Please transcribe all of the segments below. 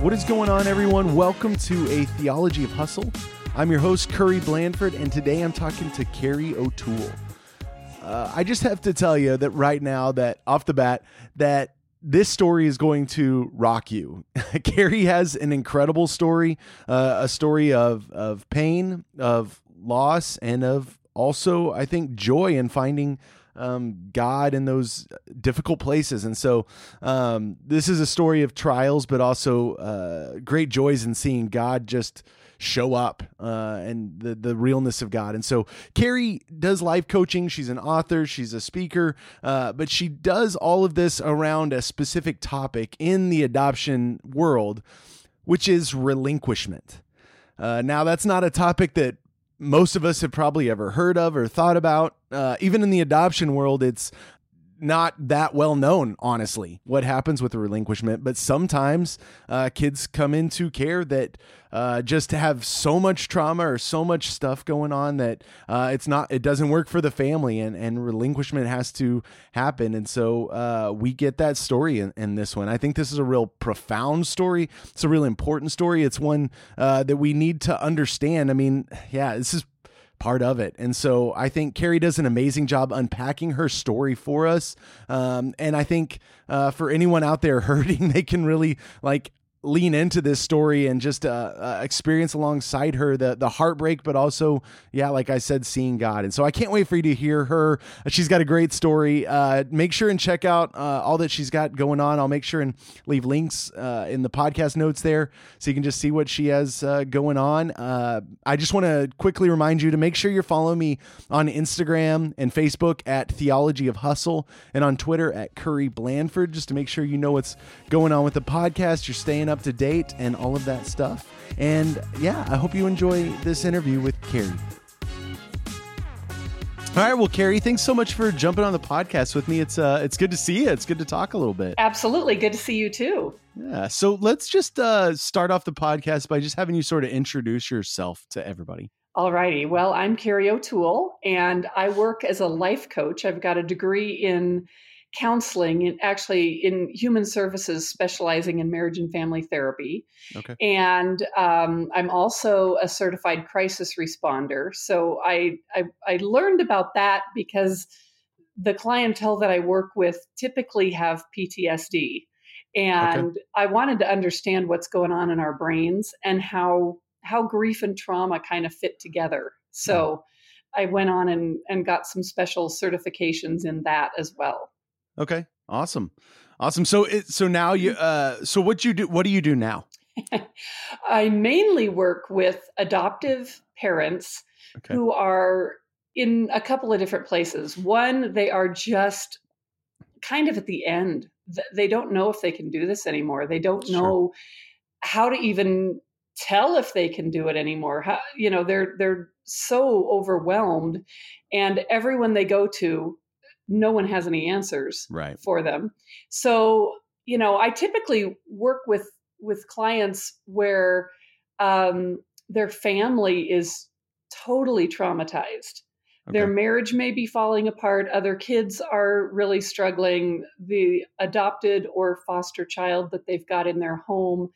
What is going on, everyone? Welcome to a Theology of Hustle. I'm your host, Curry Blandford, and today I'm talking to Carrie O'Toole. Uh, I just have to tell you that right now, that off the bat, that this story is going to rock you. Carrie has an incredible story, uh, a story of of pain, of loss, and of also, I think, joy in finding um, God in those difficult places. And so, um, this is a story of trials, but also uh, great joys in seeing God just show up uh, and the the realness of God. And so, Carrie does life coaching. She's an author. She's a speaker, uh, but she does all of this around a specific topic in the adoption world, which is relinquishment. Uh, now, that's not a topic that most of us have probably ever heard of or thought about. Uh, even in the adoption world, it's not that well known, honestly, what happens with the relinquishment. But sometimes uh, kids come into care that uh, just have so much trauma or so much stuff going on that uh, it's not, it doesn't work for the family, and and relinquishment has to happen. And so uh, we get that story in, in, this one. I think this is a real profound story. It's a real important story. It's one uh, that we need to understand. I mean, yeah, this is part of it. And so I think Carrie does an amazing job unpacking her story for us. Um, and I think uh, for anyone out there hurting, they can really like lean into this story and just uh, uh, experience alongside her the the heartbreak, but also, yeah, like I said, seeing God. And so I can't wait for you to hear her. She's got a great story. Uh, make sure and check out uh, all that she's got going on. I'll make sure and leave links uh, in the podcast notes there so you can just see what she has uh, going on. I just want to quickly remind you to make sure you're following me on Instagram and Facebook at Theology of Hustle and on Twitter at Curry Blandford, just to make sure you know what's going on with the podcast. You're staying up to date and all of that stuff. And yeah, I hope you enjoy this interview with Carrie. All right, well, Carrie, thanks so much for jumping on the podcast with me. It's uh, it's good to see you. It's good to talk a little bit. Absolutely, good to see you too. Yeah. So let's just uh, start off the podcast by just having you sort of introduce yourself to everybody. All righty. Well, I'm Carrie O'Toole, and I work as a life coach. I've got a degree in counseling and actually in human services specializing in marriage and family therapy. Okay. And um, i'm also a certified crisis responder. So I, I i learned about that because the clientele that i work with typically have ptsd and okay. i wanted to understand what's going on in our brains and how how grief and trauma kind of fit together. So I went on and, and got some special certifications in that as well. Okay. Awesome. Awesome. So it, so now you uh so what you do what do you do now? I mainly work with adoptive parents okay. who are in a couple of different places. One, they are just kind of at the end. They don't know if they can do this anymore. They don't sure. know how to even tell if they can do it anymore. How, you know, they're they're so overwhelmed and everyone they go to no one has any answers right. for them. So, you know, I typically work with with clients where um, their family is totally traumatized. Okay. Their marriage may be falling apart. Other kids are really struggling. The adopted or foster child that they've got in their home.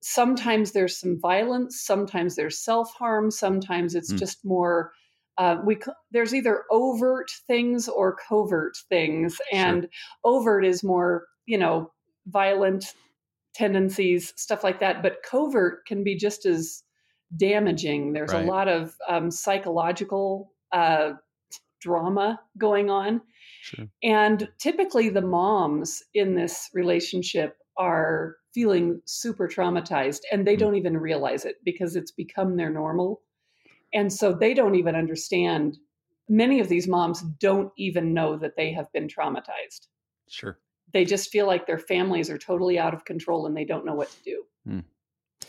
Sometimes there's some violence. Sometimes there's self harm. Sometimes it's mm. just more uh, we there's either overt things or covert things, and sure. overt is more you know violent tendencies, stuff like that. But covert can be just as damaging. There's right. a lot of um, psychological uh, drama going on. Sure. And typically, the moms in this relationship are feeling super traumatized and they mm. don't even realize it because it's become their normal. And so they don't even understand. Many of these moms don't even know that they have been traumatized. Sure. They just feel like their families are totally out of control and they don't know what to do. Mm.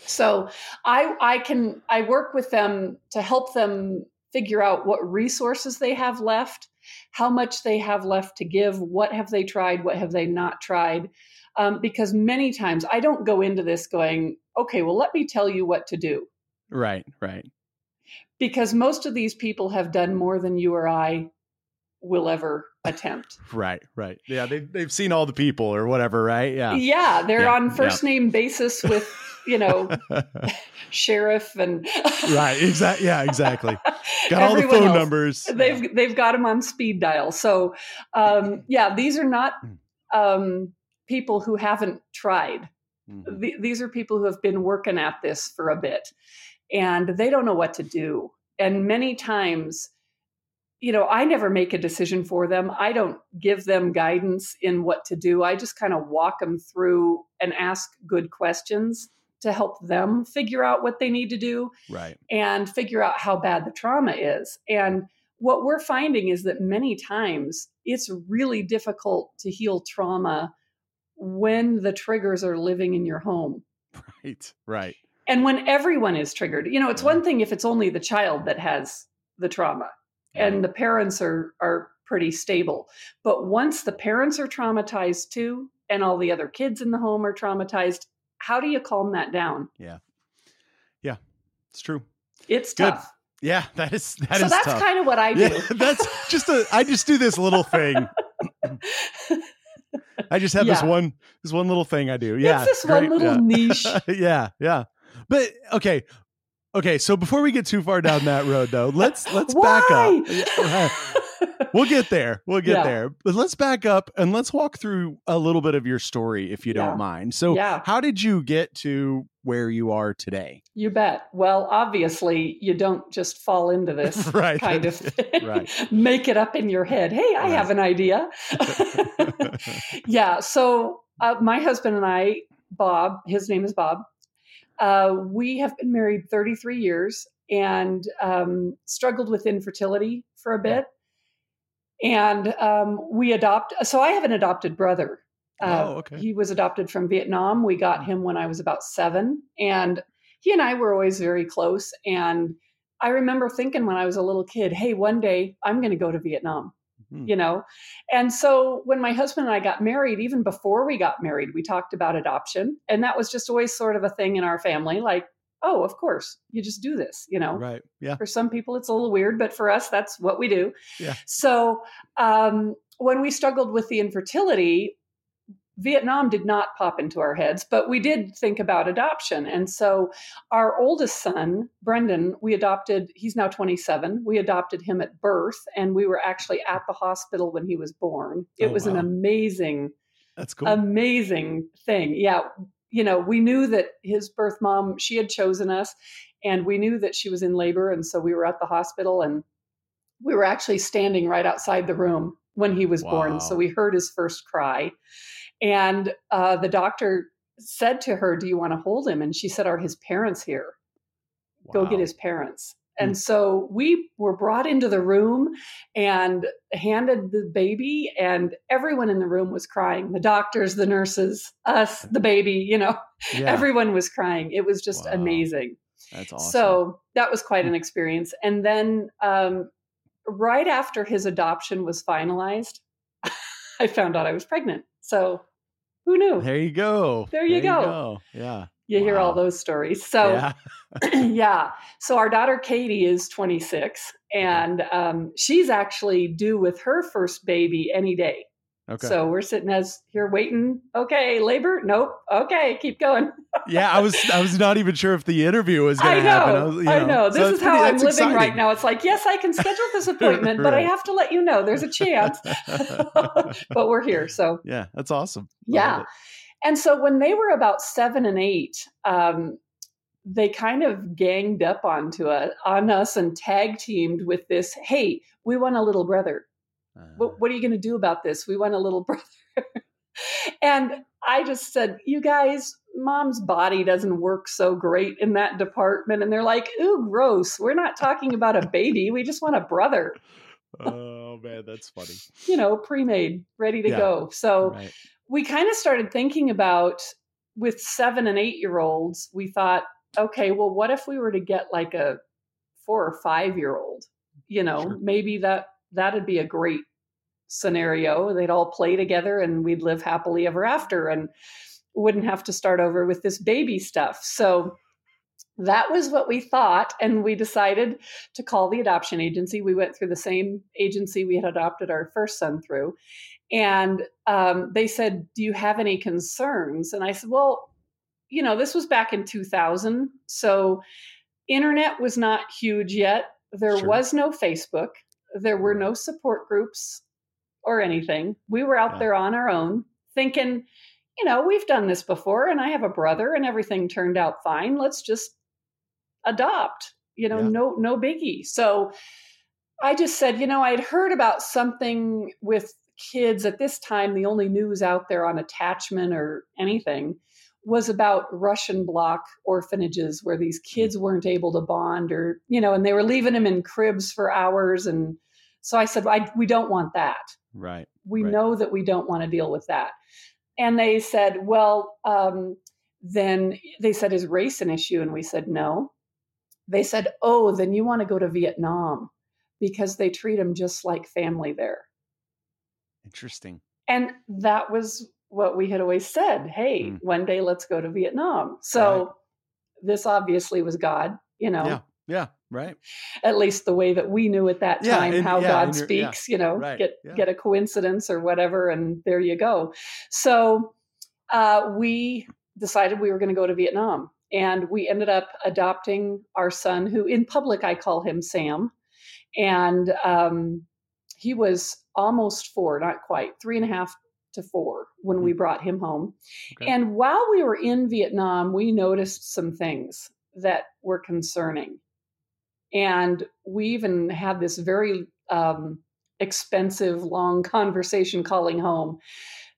So I I can I work with them to help them figure out what resources they have left, how much they have left to give, what have they tried, what have they not tried. Um, because many times I don't go into this going, okay, well, let me tell you what to do. Right, right because most of these people have done more than you or I will ever attempt. Right, right. Yeah, they've they've seen all the people or whatever, right? Yeah. Yeah, they're Yeah, on first name basis with, you know, sheriff and right, exactly. Yeah, exactly. Got all the phone else. numbers. They've they've got them on speed dial. So, um, yeah, these are not um, people who haven't tried. Mhm. Th- these are people who have been working at this for a bit, and they don't know what to do. And many times, you know, I never make a decision for them. I don't give them guidance in what to do. I just kind of walk them through and ask good questions to help them figure out what they need to do Right. and figure out how bad the trauma is. And what we're finding is that many times it's really difficult to heal trauma when the triggers are living in your home Right. Right. And when everyone is triggered. You know, it's one mm-hmm. thing if it's only the child that has the trauma and the parents are are pretty stable. But once the parents are traumatized too and all the other kids in the home are traumatized, how do you calm that down? Yeah yeah it's true. It's Good. tough. Yeah, that is that is so that's tough. kind of what I do. yeah, that's just a. I just do this little thing. I just have this one this one little thing I do. Yeah, it's this one little yeah. niche. yeah, yeah. But okay, okay. So before we get too far down that road, though, let's let's back up. We'll get there. We'll get Yeah. there. But let's back up and let's walk through a little bit of your story, if you Yeah. don't mind. So, Yeah. how did you get to where you are today? You bet. Well, obviously, you don't just fall into this Right. kind of thing. Right. Make it up in your head. Hey, I Right. have an idea. yeah. So, uh, my husband and I, Bob, his name is Bob, uh, we have been married 33 years and um, struggled with infertility for a bit. And um, we adopt. So, I have an adopted brother. Uh, Oh, okay. He was adopted from Vietnam. We got him when I was about seven. And he and I were always very close. And I remember thinking when I was a little kid, hey, one day I'm going to go to Vietnam, Hmm. you know? And so when my husband and I got married, even before we got married, we talked about adoption. And that was just always sort of a thing in our family like, oh, of course, you just do this, you know? Right. Yeah. For some people, it's a little weird, but for us, that's what we do. Yeah. So um, when we struggled with the infertility, Vietnam did not pop into our heads, but we did think about adoption. And so our oldest son, Brendan, we adopted, he's now 27. We adopted him at birth, and we were actually at the hospital when he was born. It Oh, was an amazing That's cool. amazing thing. Yeah, you know, we knew that his birth mom, she had chosen us, and we knew that she was in labor, and so we were at the hospital, and we were actually standing right outside the room when he was Wow. born. So we heard his first cry, and uh, the doctor said to her, "Do you want to hold him?" And she said, "Are his parents here? Go get his parents." Hmm. And so we were brought into the room and handed the baby, and everyone in the room was crying the doctors, the nurses, us, the baby, you know, Yeah, everyone was crying. It was just Wow. amazing. that's awesome. So that was quite Hmm. an experience. And then um, right after his adoption was finalized, I found out I was pregnant. So who knew? there you go. There you go. Yeah. you hear all those stories. So yeah. yeah. So our daughter Katie is 26, and um, she's actually due with her first baby any day. Okay. So we're sitting as here waiting. Okay, labor? Nope. Okay, keep going. yeah, I was I was not even sure if the interview was going I to happen. know. was, you I know. This it's is how pretty- I'm living right now. It's like, yes, I can schedule this appointment, but I have to let you know there's a chance. but we're here. So yeah, that's awesome. Yeah. And so when they were about seven and eight, um, they kind of ganged up onto us, on us and tag teamed with this. Hey, we want a little brother. Uh, What, what are you going to do about this? We want a little brother. and I just said, you guys, mom's body doesn't work so great in that department. And they're like, ooh, gross. We're not talking about a baby. We just want a brother, oh man, that's funny. you know, pre made, ready to Yeah. go. So Right. we kind of started thinking about with seven and eight year olds, we thought, okay, well, what if we were to get like a four or five year old? You know, Sure. maybe that that'd be a great scenario. They'd all play together and we'd live happily ever after and wouldn't have to start over with this baby stuff. So that was what we thought. And we decided to call the adoption agency. We went through the same agency we had adopted our first son through. And um, they said, Do you have any concerns? And I said, Well, you know, this was back in 2000. So internet was not huge yet. There sure. was no Facebook. There were no support groups or anything. We were out yeah. there on our own thinking, you know, we've done this before and I have a brother and everything turned out fine. Let's just adopt, you know, yeah. no no biggie. So I just said, you know, I'd heard about something with kids at this time the only news out there on attachment or anything was about Russian block orphanages where these mm. kids weren't able to bond or, you know, and they were leaving them in cribs for hours. And so I said, I, we don't want that. Right. We right. know that we don't want to deal with that. And they said, well, um, then they said, is race an issue? And we said, no. They said, oh, then you want to go to Vietnam because they treat them just like family there. Interesting. And that was what we had always said hey mm. one day let's go to vietnam. So right. this obviously was god you know? Yeah. Yeah. Right. At least the way that we knew at that time yeah, and, how yeah, god speaks yeah, you know? Right, get get a coincidence or whatever and there you go. So uh, we decided we were going to go to vietnam and we ended up adopting our son who in public i call him sam and um, he was almost four not quite three and a half to four when we mm. brought him home. Okay. And while we were in Vietnam, we noticed some things that were concerning. And we even had this very um, expensive, long conversation calling home,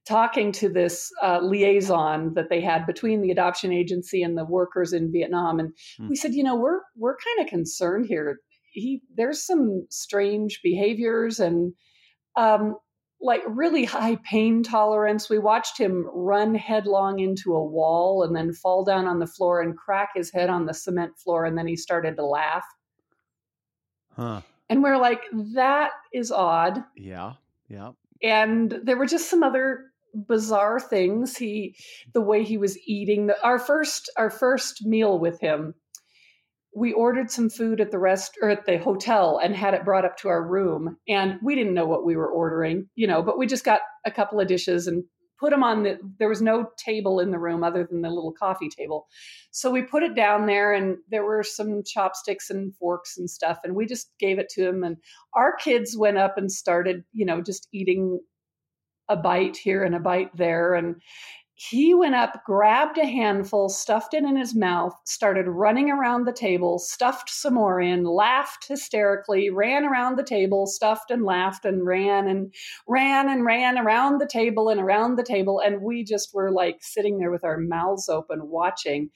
talking to this uh, liaison that they had between the adoption agency and the workers in Vietnam. And hmm. we said, you know, we're we're kind of concerned here. He there's some strange behaviors and um, like really high pain tolerance. We watched him run headlong into a wall and then fall down on the floor and crack his head on the cement floor. And then he started to laugh. Huh. And we're like, that is odd. Yeah. Yeah. And there were just some other bizarre things. He, the way he was eating the, our first, our first meal with him we ordered some food at the rest or at the hotel and had it brought up to our room and we didn't know what we were ordering you know but we just got a couple of dishes and put them on the there was no table in the room other than the little coffee table. So we put it down there and there were some chopsticks and forks and stuff and we just gave it to him and our kids went up and started you know just eating a bite here and a bite there and he went up, grabbed a handful, stuffed it in his mouth, started running around the table, stuffed some more in, laughed hysterically, ran around the table, stuffed and laughed and ran and ran and ran around the table and around the table. And we just were like sitting there with our mouths open watching.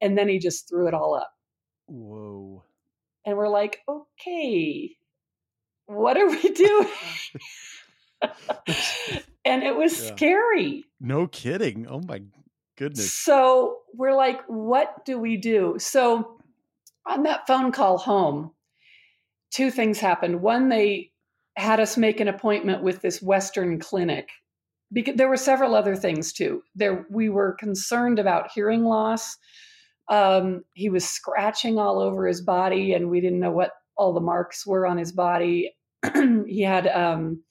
And then he just threw it all up. Whoa. And we're like, okay, what are we doing? and it was yeah. scary. No kidding. Oh my goodness. So we're like, what do we do? So on that phone call home, two things happened. One, they had us make an appointment with this Western clinic. Because there were several other things too. There, we were concerned about hearing loss. Um, he was scratching all over his body, and we didn't know what all the marks were on his body. he had um,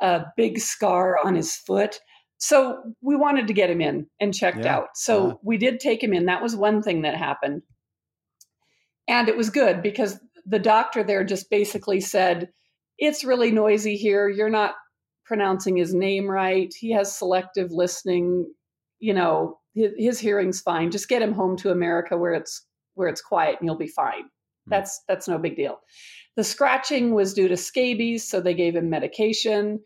a big scar on his foot. So we wanted to get him in and checked yeah. out. So uh we did take him in. That was one thing that happened. And it was good because the doctor there just basically said, It's really noisy here. You're not pronouncing his name right. He has selective listening. You know, his, his hearing's fine. Just get him home to America where it's where it's quiet and you'll be fine. Hmm. That's that's no big deal. The scratching was due to scabies, so they gave him medication.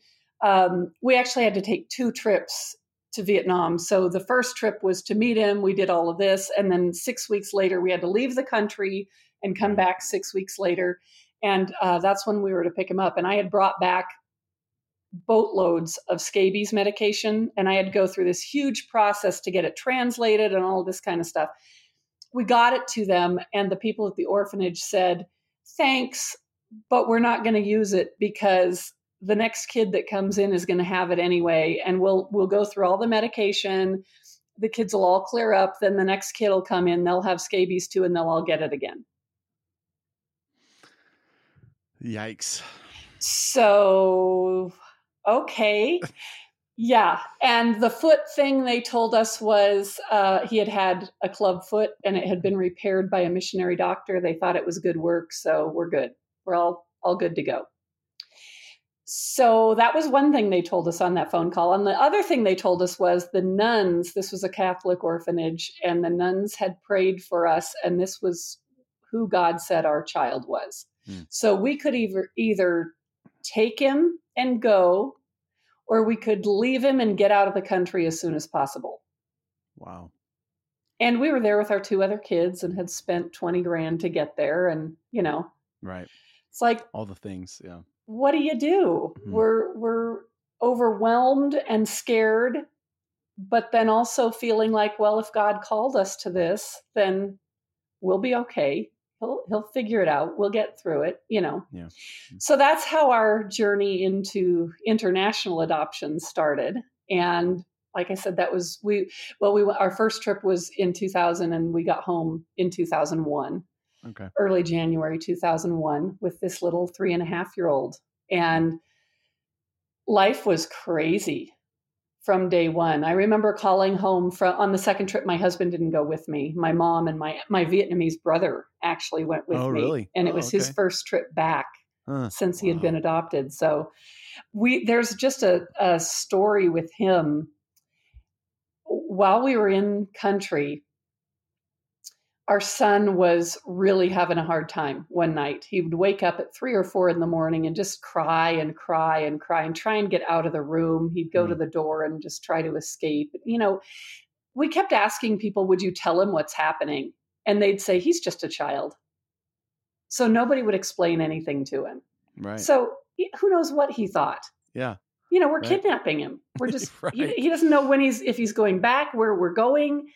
Um, we actually had to take two trips to Vietnam. So the first trip was to meet him. We did all of this. And then six weeks later, we had to leave the country and come back six weeks later. And uh, that's when we were to pick him up. And I had brought back boatloads of scabies medication. And I had to go through this huge process to get it translated and all this kind of stuff. We got it to them, and the people at the orphanage said, Thanks, but we're not going to use it because the next kid that comes in is going to have it anyway and we'll we'll go through all the medication the kids will all clear up. Then the next kid will come in, they'll have scabies too, and they'll all get it again. Yikes. So, okay. Yeah. And the foot thing they told us was uh, he had had a club foot and it had been repaired by a missionary doctor. They thought it was good work. So we're good. We're all, all good to go. So that was one thing they told us on that phone call. And the other thing they told us was the nuns, this was a Catholic orphanage, and the nuns had prayed for us, and this was who God said our child was. Hmm. So we could either either take him and go, or we could leave him and get out of the country as soon as possible. Wow. And we were there with our two other kids and had spent 20 grand to get there. And, you know, right. It's like all the things. Yeah. What do you do? Mm-hmm. We're, we're overwhelmed and scared, but then also feeling like, well, if God called us to this, then we'll be okay he'll he'll figure it out. We'll get through it, you know. Yeah. So that's how our journey into international adoption started. And like I said, that was we well we our first trip was in 2000 and we got home in 2001. Okay. Early January 2001 with this little three and a half year old. And life was crazy from day one. I remember calling home from on the second trip. My husband didn't go with me. My mom and my my Vietnamese brother actually went with oh, me, really? and it oh, was okay. his first trip back huh. since he wow. had been adopted. So we there's just a, a story with him. While we were in country, our son was really having a hard time one night. He would wake up at three or four in the morning and just cry and cry and cry and try and get out of the room. He'd go mm. to the door and just try to escape. You know, we kept asking people, Would you tell him what's happening? And they'd say, He's just a child. So nobody would explain anything to him. Right. So who knows what he thought? Yeah. You know, we're right. kidnapping him. We're just, right. he, he doesn't know when he's, if he's going back, where we're going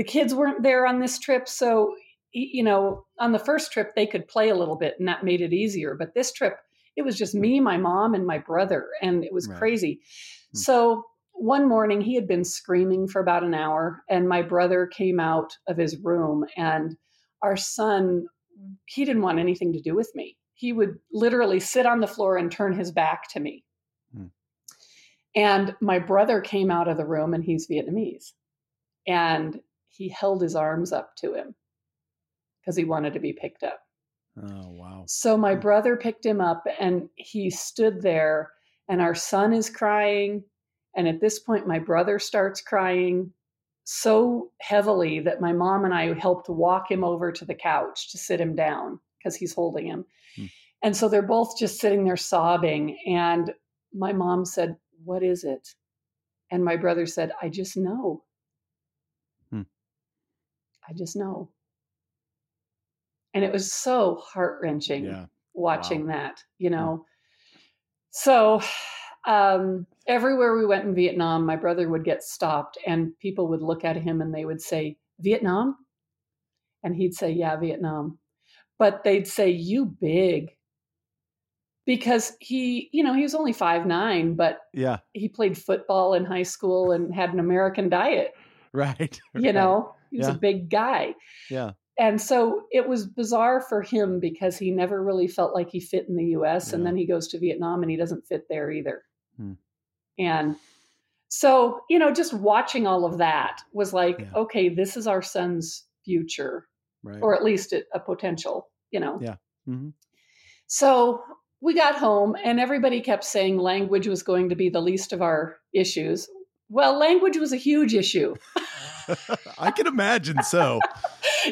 the kids weren't there on this trip so you know on the first trip they could play a little bit and that made it easier but this trip it was just me my mom and my brother and it was right. crazy hmm. so one morning he had been screaming for about an hour and my brother came out of his room and our son he didn't want anything to do with me he would literally sit on the floor and turn his back to me hmm. and my brother came out of the room and he's vietnamese and he held his arms up to him because he wanted to be picked up. Oh, wow. So my hmm. brother picked him up and he stood there, and our son is crying. And at this point, my brother starts crying so heavily that my mom and I helped walk him over to the couch to sit him down because he's holding him. Hmm. And so they're both just sitting there sobbing. And my mom said, What is it? And my brother said, I just know. I just know. And it was so heart wrenching yeah. watching wow. that, you know. So um, everywhere we went in Vietnam, my brother would get stopped and people would look at him and they would say, Vietnam? And he'd say, Yeah, Vietnam. But they'd say, You big. Because he, you know, he was only five nine, but yeah, he played football in high school and had an American diet. Right. You right. know, he was yeah. a big guy. Yeah. And so it was bizarre for him because he never really felt like he fit in the US. Yeah. And then he goes to Vietnam and he doesn't fit there either. Hmm. And so, you know, just watching all of that was like, yeah. okay, this is our son's future, right. or at least a, a potential, you know? Yeah. Mm-hmm. So we got home and everybody kept saying language was going to be the least of our issues. Well, language was a huge issue. I can imagine so.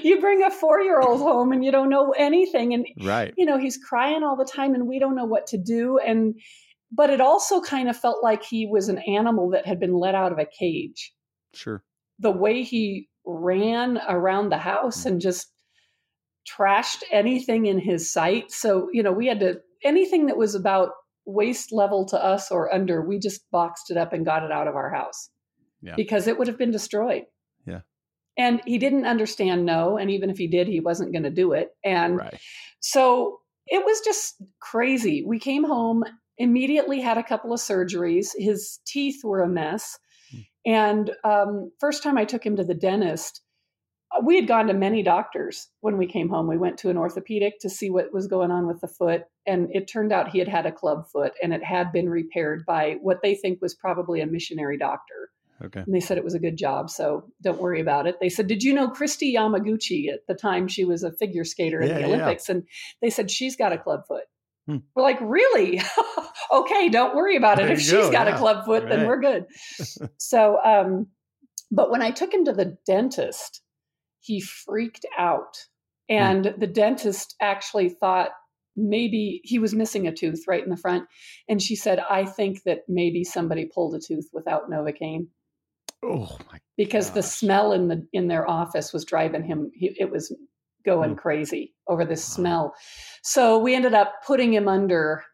you bring a four year old home and you don't know anything. And, right. you know, he's crying all the time and we don't know what to do. And, but it also kind of felt like he was an animal that had been let out of a cage. Sure. The way he ran around the house mm. and just trashed anything in his sight. So, you know, we had to, anything that was about waist level to us or under, we just boxed it up and got it out of our house yeah. because it would have been destroyed. Yeah. And he didn't understand no. And even if he did, he wasn't going to do it. And right. so it was just crazy. We came home, immediately had a couple of surgeries. His teeth were a mess. Hmm. And um, first time I took him to the dentist, uh, we had gone to many doctors when we came home. We went to an orthopedic to see what was going on with the foot, and it turned out he had had a club foot and it had been repaired by what they think was probably a missionary doctor. Okay. And they said it was a good job, so don't worry about it. They said, Did you know Kristi Yamaguchi at the time she was a figure skater in Yeah, the yeah, Olympics? And they said, She's got a club foot. Hmm. We're like, Really? okay, don't worry about it. If you she's go, got yeah, a club foot, then we're good. so, um, but when I took him to the dentist, he freaked out. Hmm. And the dentist actually thought maybe he was missing a tooth right in the front. And she said, I think that maybe somebody pulled a tooth without Novocaine Oh my. because the smell in the in their office was driving him he, it was going Hmm. crazy over this smell so we ended up putting him under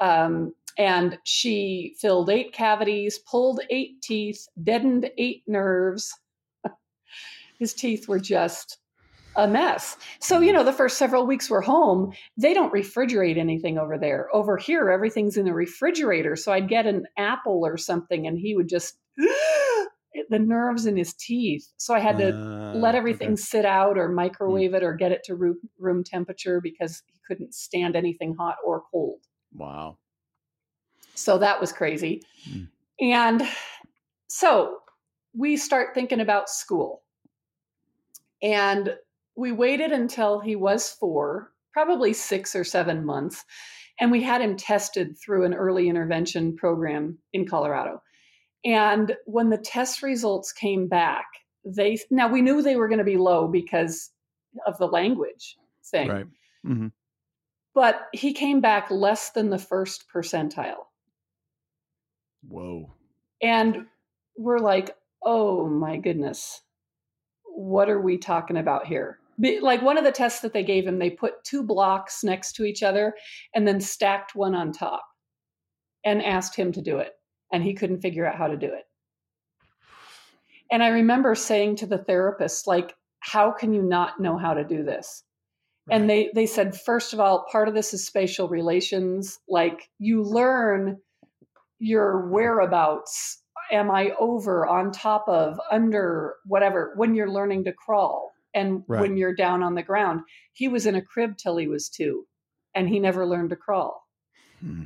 um, and she filled eight cavities pulled eight teeth deadened eight nerves his teeth were just a mess. So you know the first several weeks we're home they don't refrigerate anything over there. Over here everything's in the refrigerator. So i'd get an apple or something and he would just the nerves in his teeth. So i had to Uh, let everything okay. sit out or microwave it or get it to room, room temperature because he couldn't stand anything hot or cold. Wow. so that was crazy. Mm. and so we start thinking about school. And we waited until he was four probably six or seven months and we had him tested through an early intervention program in colorado and when the test results came back they now we knew they were going to be low because of the language thing Right. Mm-hmm. but he came back less than the first percentile Whoa. and we're like oh my goodness what are we talking about here like one of the tests that they gave him they put two blocks next to each other and then stacked one on top and asked him to do it and he couldn't figure out how to do it. And i remember saying to the therapist like how can you not know how to do this? And they they said first of all part of this is spatial relations. Like you learn your whereabouts. Am i over on top of under whatever when you're learning to crawl and Right. when you're down on the ground he was in a crib till he was 2 and he never learned to crawl. Hmm.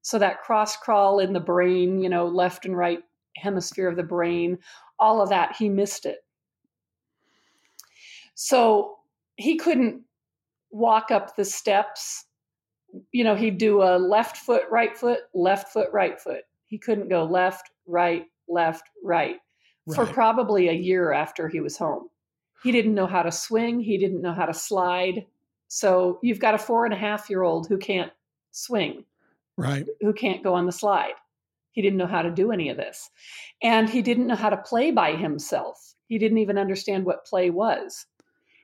so that cross crawl in the brain you know left and right hemisphere of the brain all of that he missed it. So he couldn't walk up the steps. You know he'd do a left foot right foot left foot right foot. He couldn't go left right left right for probably a year after he was home he didn't know how to swing he didn't know how to slide so you've got a four and a half year old who can't swing Right. who can't go on the slide. He didn't know how to do any of this. And he didn't know how to play by himself. He didn't even understand what play was.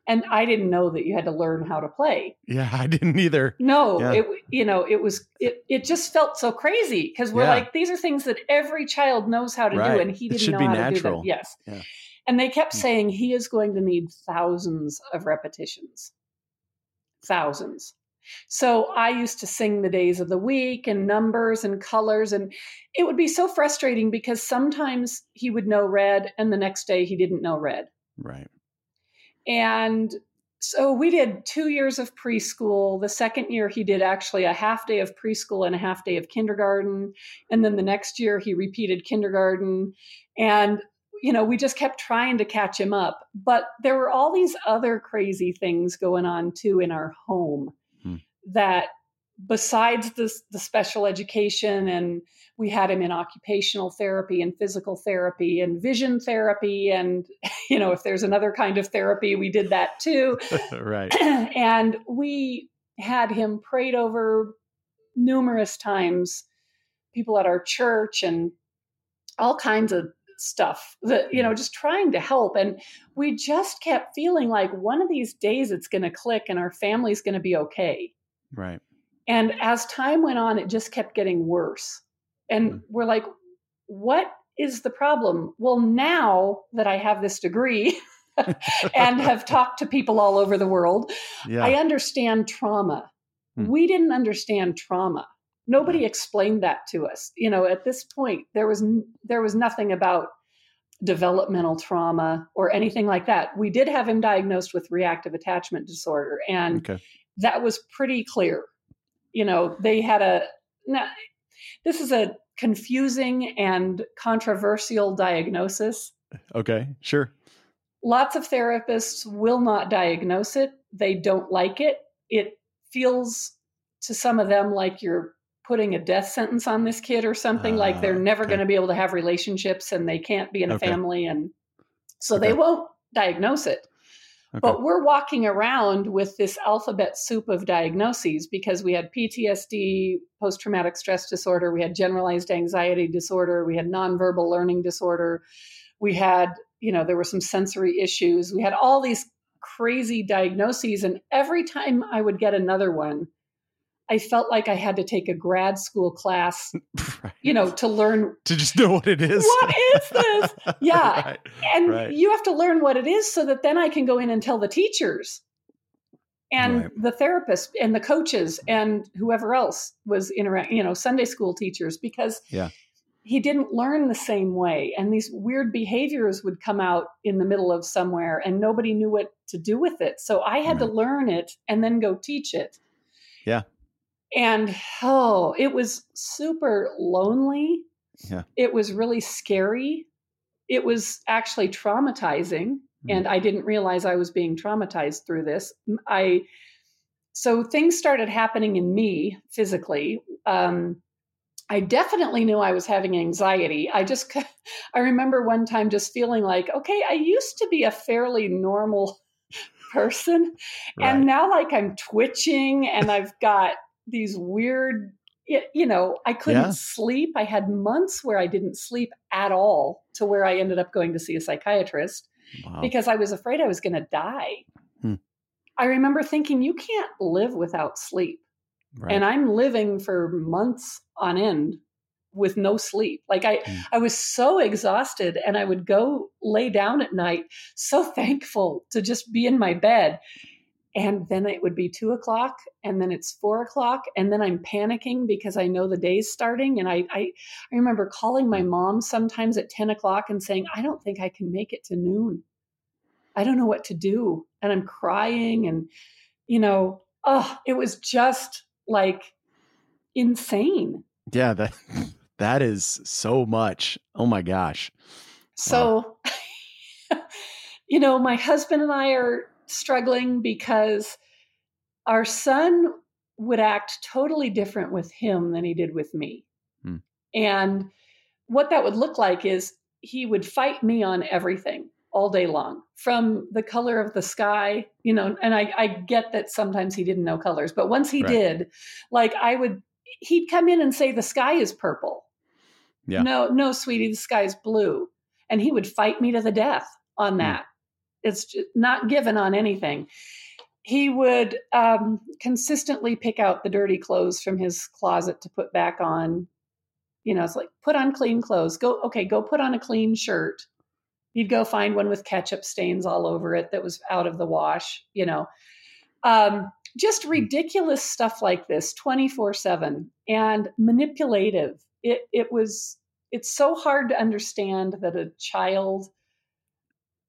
And I didn't know that you had to learn how to play. Yeah, I didn't either. No, Yeah. it you know, it was it it just felt so crazy because we're Yeah. like these are things that every child knows how to Right. do and he didn't know how to do natural. them. Yes. Yeah. And they kept saying he is going to need thousands of repetitions. Thousands. So I used to sing the days of the week and numbers and colors. And it would be so frustrating because sometimes he would know red and the next day he didn't know red. Right. And so we did two years of preschool. The second year, he did actually a half day of preschool and a half day of kindergarten. And then the next year, he repeated kindergarten. And, you know, we just kept trying to catch him up. But there were all these other crazy things going on too in our home Hmm. that besides this the special education and we had him in occupational therapy and physical therapy and vision therapy and you know if there's another kind of therapy we did that too right. and we had him prayed over numerous times people at our church and all kinds of stuff that you know just trying to help and we just kept feeling like one of these days it's going to click and our family's going to be okay Right. and as time went on, it just kept getting worse. And Mm. we're like, what is the problem? Well, now that I have this degree and have talked to people all over the world, Yeah. I understand trauma. Hmm. We didn't understand trauma. Nobody explained that to us. You know, at this point, there was there was nothing about developmental trauma or anything like that. We did have him diagnosed with reactive attachment disorder, and Okay. that was pretty clear. You know, they had a. Now, this is a confusing and controversial diagnosis. Okay. Sure. Lots of therapists will not diagnose it. They don't like it. It feels to some of them like you're putting a death sentence on this kid or something like they're Ah, never okay. going to be able to have relationships and they can't be in a Okay. family and so they won't diagnose it Okay. but we're walking around with this alphabet soup of diagnoses because we had PTSD, post traumatic stress disorder, we had generalized anxiety disorder, we had nonverbal learning disorder, we had, you know, there were some sensory issues, we had all these crazy diagnoses. And every time I would get another one, I felt like I had to take a grad school class, Right. you know, to learn to just know what it is. What is this? Yeah. Right. and Right. you have to learn what it is so that then I can go in and tell the teachers and the therapists and the coaches and whoever else was interact, you know, Sunday school teachers because Yeah. he didn't learn the same way and these weird behaviors would come out in the middle of somewhere and nobody knew what to do with it. So I had to learn it and then go teach it. Yeah. And oh, it was super lonely. Yeah. It was really scary. It was actually traumatizing. Hmm. And I didn't realize I was being traumatized through this. I so things started happening in me physically. Um, I definitely knew I was having anxiety. I just, I remember one time just feeling like, okay, I used to be a fairly normal person, Right. and now like I'm twitching and I've got these weird, you know, I couldn't Yeah. sleep. I had months where I didn't sleep at all to where I ended up going to see a psychiatrist wow. because I was afraid I was going to die. Hmm. I remember thinking, you can't live without sleep. right. And I'm living for months on end with no sleep. Like I, Hmm. I was so exhausted and I would go lay down at night, so thankful to just be in my bed. And then it would be two o'clock and then it's four o'clock. And then I'm panicking because I know the day's starting. And I, I, I remember calling my mom sometimes at 10 o'clock and saying, I don't think I can make it to noon. I don't know what to do. And I'm crying and, you know, oh, it was just like insane. yeah, that that is so much. Oh my gosh. So, you know, my husband and I are struggling because our son would act totally different with him than he did with me. Hmm. And what that would look like is he would fight me on everything all day long from the color of the sky, you know, and I, I get that sometimes he didn't know colors, but once he Right. did, like I would, he'd come in and say, the sky is purple. Yeah. No, no, sweetie, the sky's blue. And he would fight me to the death on Hmm. that. It's just not given on anything. He would um, consistently pick out the dirty clothes from his closet to put back on. You know, it's like put on clean clothes. Go, okay, go put on a clean shirt. He'd go find one with ketchup stains all over it that was out of the wash. You know, um, just ridiculous stuff like this, twenty four seven, and manipulative. It it was. It's so hard to understand that a child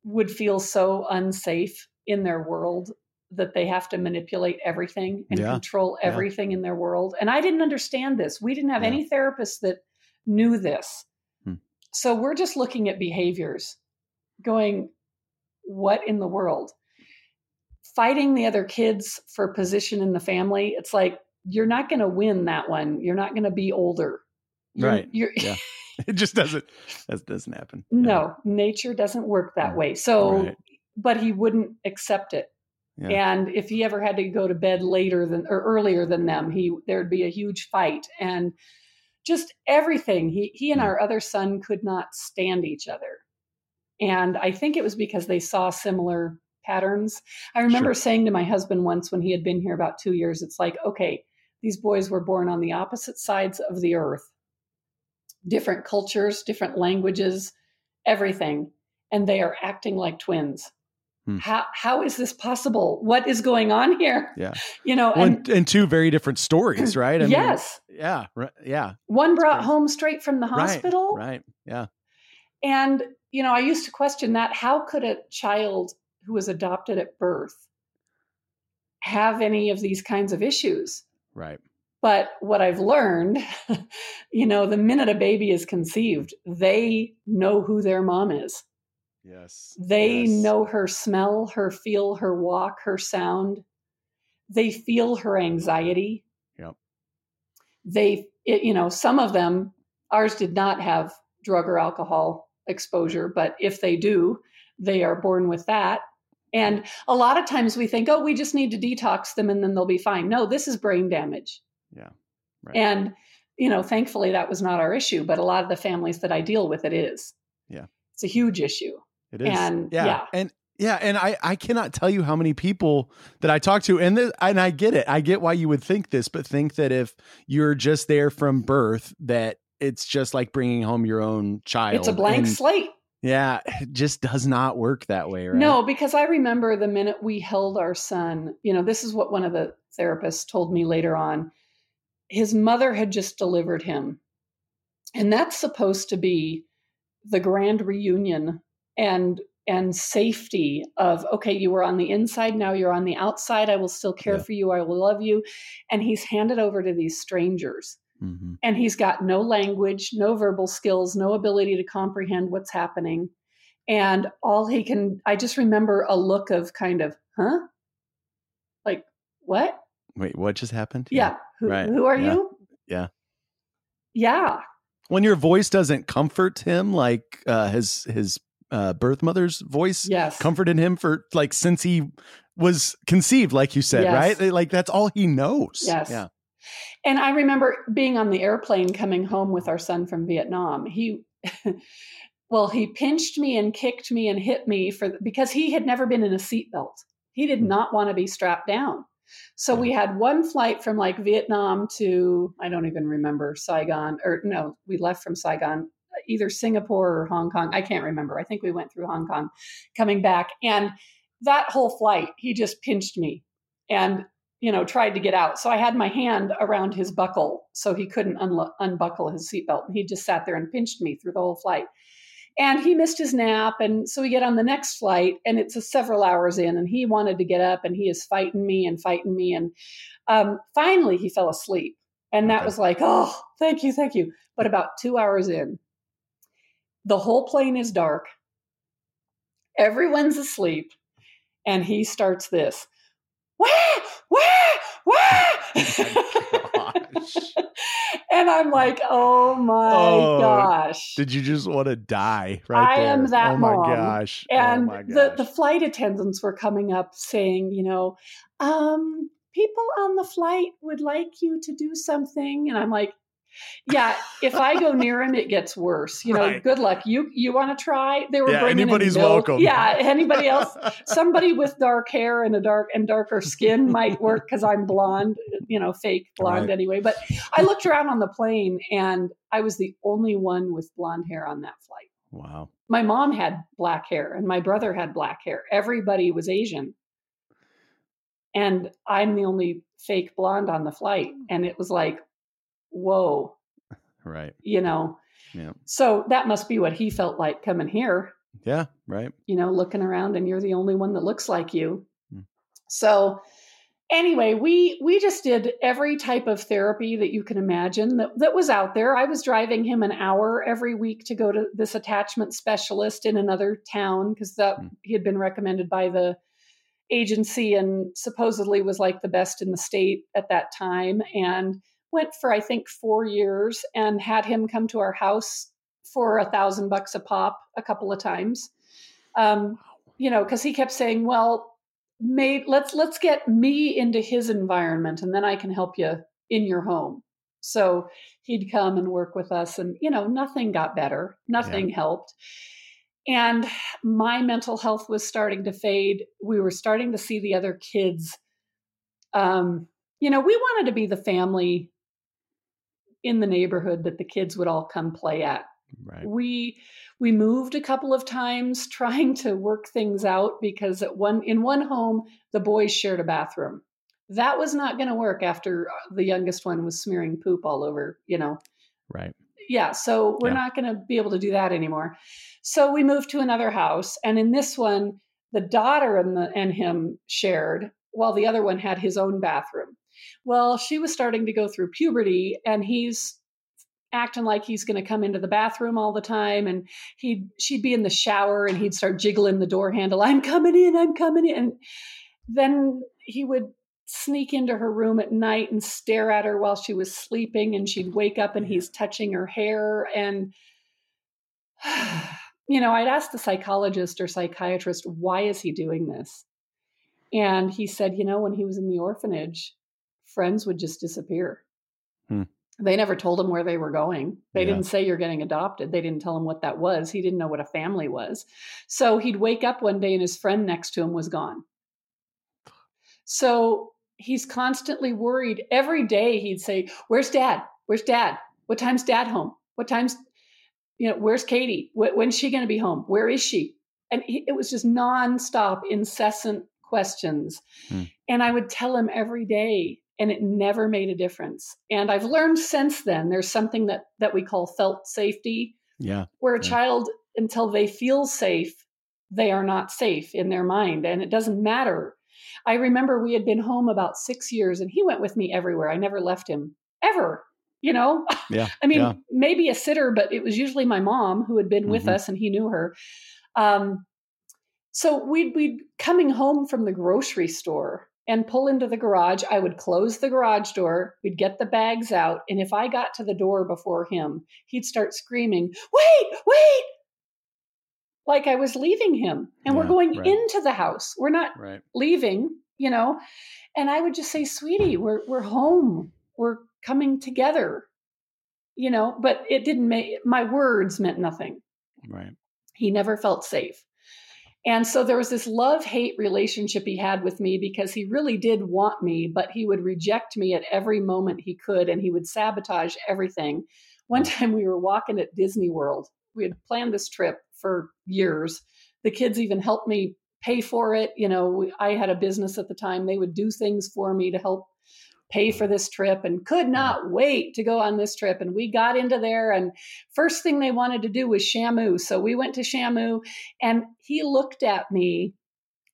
would feel so unsafe in their world that they have to manipulate everything and Yeah. control Yeah. everything in their world. And I didn't understand this. We didn't have Yeah. any therapists that knew this. Hmm. So we're just looking at behaviors, going, what in the world? Fighting the other kids for position in the family. It's like, you're not going to win that one. You're not going to be older. You're- Right. You're, Yeah. It just doesn't that doesn't happen. Yeah. no, nature doesn't work that way. So, Right. but he wouldn't accept it. Yeah. And if he ever had to go to bed later than or earlier than them, he there'd be a huge fight and just everything. He he and Hmm. our other son could not stand each other. And I think it was because they saw similar patterns. I remember Sure. saying to my husband once when he had been here about 2 years, it's like, okay, these boys were born on the opposite sides of the earth. Different cultures, different languages, everything, and they are acting like twins Hmm. how how is this possible what is going on here Yeah. you know and and, two very different stories, right? I yes Mean, yeah. Right, yeah. one brought home straight from the Right, hospital Right. Yeah. And, you know, I used to question that how could a child who was adopted at birth have any of these kinds of issues? Right. But what I've learned, you know, the minute a baby is conceived, they know who their mom is. Yes. They yes. know her smell, her feel, her walk, her sound. They feel her anxiety. Yep. They, it, you know, some of them, ours did not have drug or alcohol exposure, but if they do, they are born with that. And a lot of times we think, oh, we just need to detox them and then they'll be fine. No, this is brain damage. Yeah. Right. And, you know, thankfully that was not our issue, but a lot of the families that I deal with, it is. Yeah. It's a huge issue. It is. And yeah. yeah. And yeah, and I I cannot tell you how many people that I talk to and this, and I get it. I get why you would think this, but think that if you're just there from birth that it's just like bringing home your own child. It's a blank and, slate. Yeah, it just does not work that way, right? No, because I remember the minute we held our son, you know, this is what one of the therapists told me later on. His mother had just delivered him. And that's supposed to be the grand reunion and and safety of okay you were on the inside now you're on the outside i will still care Yeah. for you i will love you and he's handed over to these strangers hmm and he's got no language, no verbal skills, no ability to comprehend what's happening. And all he can, I just remember a look of kind of, huh? Like, what? Wait, what just happened? Yeah. Who, Right. who are Yeah. you? Yeah. Yeah. When your voice doesn't comfort him like uh, his his uh, birth mother's voice Yes. comforted him for like since he was conceived, like you said, Yes. right? Like that's all he knows. Yes. Yeah. And I remember being on the airplane coming home with our son from Vietnam. He, well, he pinched me and kicked me and hit me for because he had never been in a seatbelt. He did Hmm. not want to be strapped down. So we had one flight from like Vietnam to I don't even remember Saigon or no, we left from Saigon either Singapore or Hong Kong. I can't remember. I think we went through Hong Kong coming back and that whole flight he just pinched me and you know, tried to get out. So I had my hand around his buckle so he couldn't unlo- unbuckle his seatbelt. And he just sat there and pinched me through the whole flight. And he missed his nap. And so we get on the next flight, and it's a several hours in, and he wanted to get up, and he is fighting me and fighting me. And um, finally, he fell asleep. And that was like, oh, thank you, thank you. But about two hours in, the whole plane is dark, everyone's asleep, and he starts this. Wah, wah, wah. and I'm like, oh my Oh, gosh. Did you just want to die right I there? am that Oh my mom. gosh. and oh my the, the flight attendants were coming up saying, you know, um, people on the flight would like you to do something. And I'm like, yeah, if I go near him, it gets worse. You know, Right. good luck. You you want to try? They were Yeah, bringing in anybody's milk. welcome. Yeah, anybody else? Somebody with dark hair and a dark and darker skin might work because I'm blonde, you know, fake blonde Right. anyway. But I looked around on the plane and I was the only one with blonde hair on that flight. wow. My mom had black hair and my brother had black hair. Everybody was Asian. And I'm the only fake blonde on the flight. And it was like, whoa, Right. you know. Yeah. So that must be what he felt like coming here, Yeah. Right. you know, looking around and you're the only one that looks like you. Hmm. So anyway, we we just did every type of therapy that you can imagine that, that was out there. I was driving him an hour every week to go to this attachment specialist in another town because that Hmm. he had been recommended by the agency and supposedly was like the best in the state at that time and went for I think 4 years and had him come to our house for a thousand bucks a pop a couple of times. Um, you know, because he kept saying, "Well, may let's let's get me into his environment, and then I can help you in your home." So he'd come and work with us, and you know, nothing got better, nothing helped, and my mental health was starting to fade. We were starting to see the other kids. Um, you know, we wanted to be the family in the neighborhood that the kids would all come play at Right. we we moved a couple of times trying to work things out because at one in one home the boys shared a bathroom that was not going to work after uh, the youngest one was smearing poop all over you know Right. yeah. So we're Yeah. not going to be able to do that anymore. So we moved to another house, and in this one, the daughter and the and him shared, while the other one had his own bathroom. Well, she was starting to go through puberty, and he's acting like he's going to come into the bathroom all the time and he'd she'd be in the shower and he'd start jiggling the door handle i'm coming in i'm coming in and then he would sneak into her room at night and stare at her while she was sleeping and she'd wake up and he's touching her hair and you know i'd ask the psychologist or psychiatrist why is he doing this? And he said you know when he was in the orphanage friends would just disappear Hmm. they never told him where they were going they Yeah. didn't say you're getting adopted they didn't tell him what that was he didn't know what a family was so he'd wake up one day and his friend next to him was gone so he's constantly worried. Every day he'd say, Where's dad? Where's dad? What time's dad home? What time's, you know, where's Katie? When's she going to be home? Where is she? And he, it was just nonstop, incessant questions. Hmm. And I would tell him every day, and it never made a difference. And I've learned since then there's something that, that we call felt safety Yeah. where a Yeah. child until they feel safe they are not safe in their mind and it doesn't matter i remember we had been home about six years and he went with me everywhere i never left him ever you know Yeah. i mean Yeah. maybe a sitter but it was usually my mom who had been with Mhm. us and he knew her um, so we'd be coming home from the grocery store and pull into the garage i would close the garage door we'd get the bags out and if i got to the door before him he'd start screaming wait wait! Like i was leaving him and we're going right. into the house. We're not Right. leaving you know? And i would just say sweetie we're we're home. We're coming together you know? But it didn't make my words meant nothing. Right. he never felt safe and so there was this love hate relationship he had with me because he really did want me but he would reject me at every moment he could and he would sabotage everything. One mm. time we were walking at disney world. We had planned this trip for years. The kids even helped me pay for it you know i had a business at the time. They would do things for me to help pay for this trip and could not wait to go on this trip. And we got into there and first thing they wanted to do was shamu. So we went to shamu and he looked at me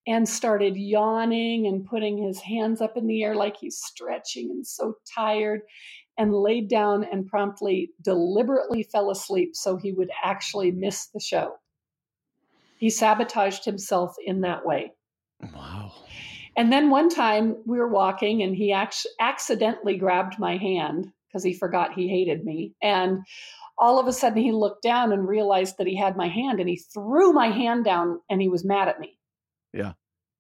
and started yawning and putting his hands up in the air like he's stretching and so tired and laid down and promptly deliberately fell asleep so he would actually miss the show. He sabotaged himself in that way. Wow. And then one time we were walking and he ac- accidentally grabbed my hand because he forgot he hated me. And all of a sudden he looked down and realized that he had my hand and he threw my hand down and he was mad at me. Yeah.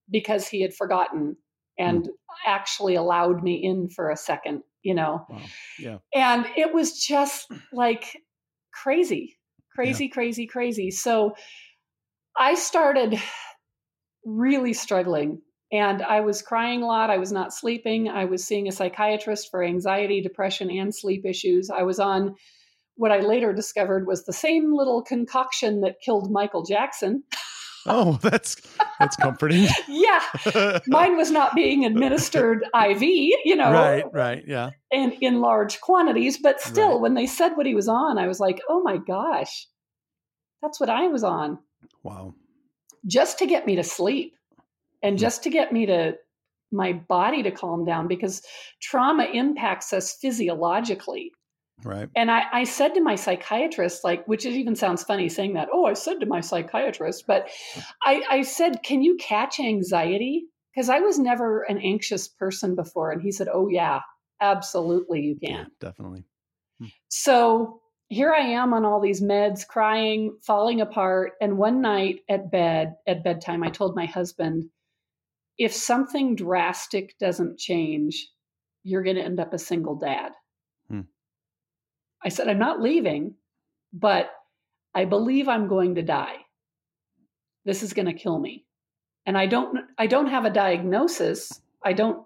Because he had forgotten and mm. actually allowed me in for a second, you know. Wow. Yeah. And it was just like crazy, crazy, crazy, crazy. So I started really struggling and I was crying a lot. I was not sleeping. I was seeing a psychiatrist for anxiety, depression, and sleep issues. I was on what I later discovered was the same little concoction that killed Michael Jackson. Oh, that's that's comforting. yeah, mine was not being administered IV, you know, Right. Right. Yeah. and in large quantities. But still, Right. when they said what he was on, I was like, oh my gosh, that's what I was on Wow. just to get me to sleep and just to get me to my body to calm down because trauma impacts us physiologically. Right. And I, I said to my psychiatrist, like, which it even sounds funny saying that, oh, I said to my psychiatrist, but I, I said, can you catch anxiety? Because I was never an anxious person before. And he said, oh, yeah, absolutely, you can. Yeah. Definitely. Hmm. So here I am on all these meds, crying, falling apart. And one night at bed, at bedtime, I told my husband, if something drastic doesn't change, you're going to end up a single dad. Hmm. I said, I'm not leaving, but I believe I'm going to die. This is going to kill me. And I don't I don't have a diagnosis. I don't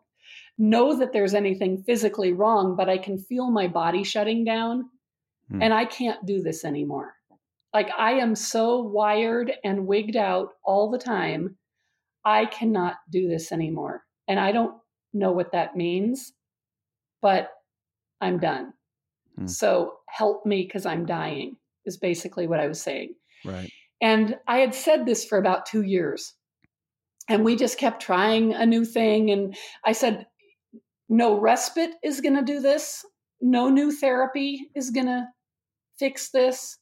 know that there's anything physically wrong, but I can feel my body shutting down Hmm. and I can't do this anymore. Like I am so wired and wigged out all the time. I cannot do this anymore. And I don't know what that means, but I'm done. Mm. So help me because I'm dying, is basically what I was saying. Right. And I had said this for about two years. And we just kept trying a new thing. And I said, no respite is going to do this. No new therapy is going to fix this.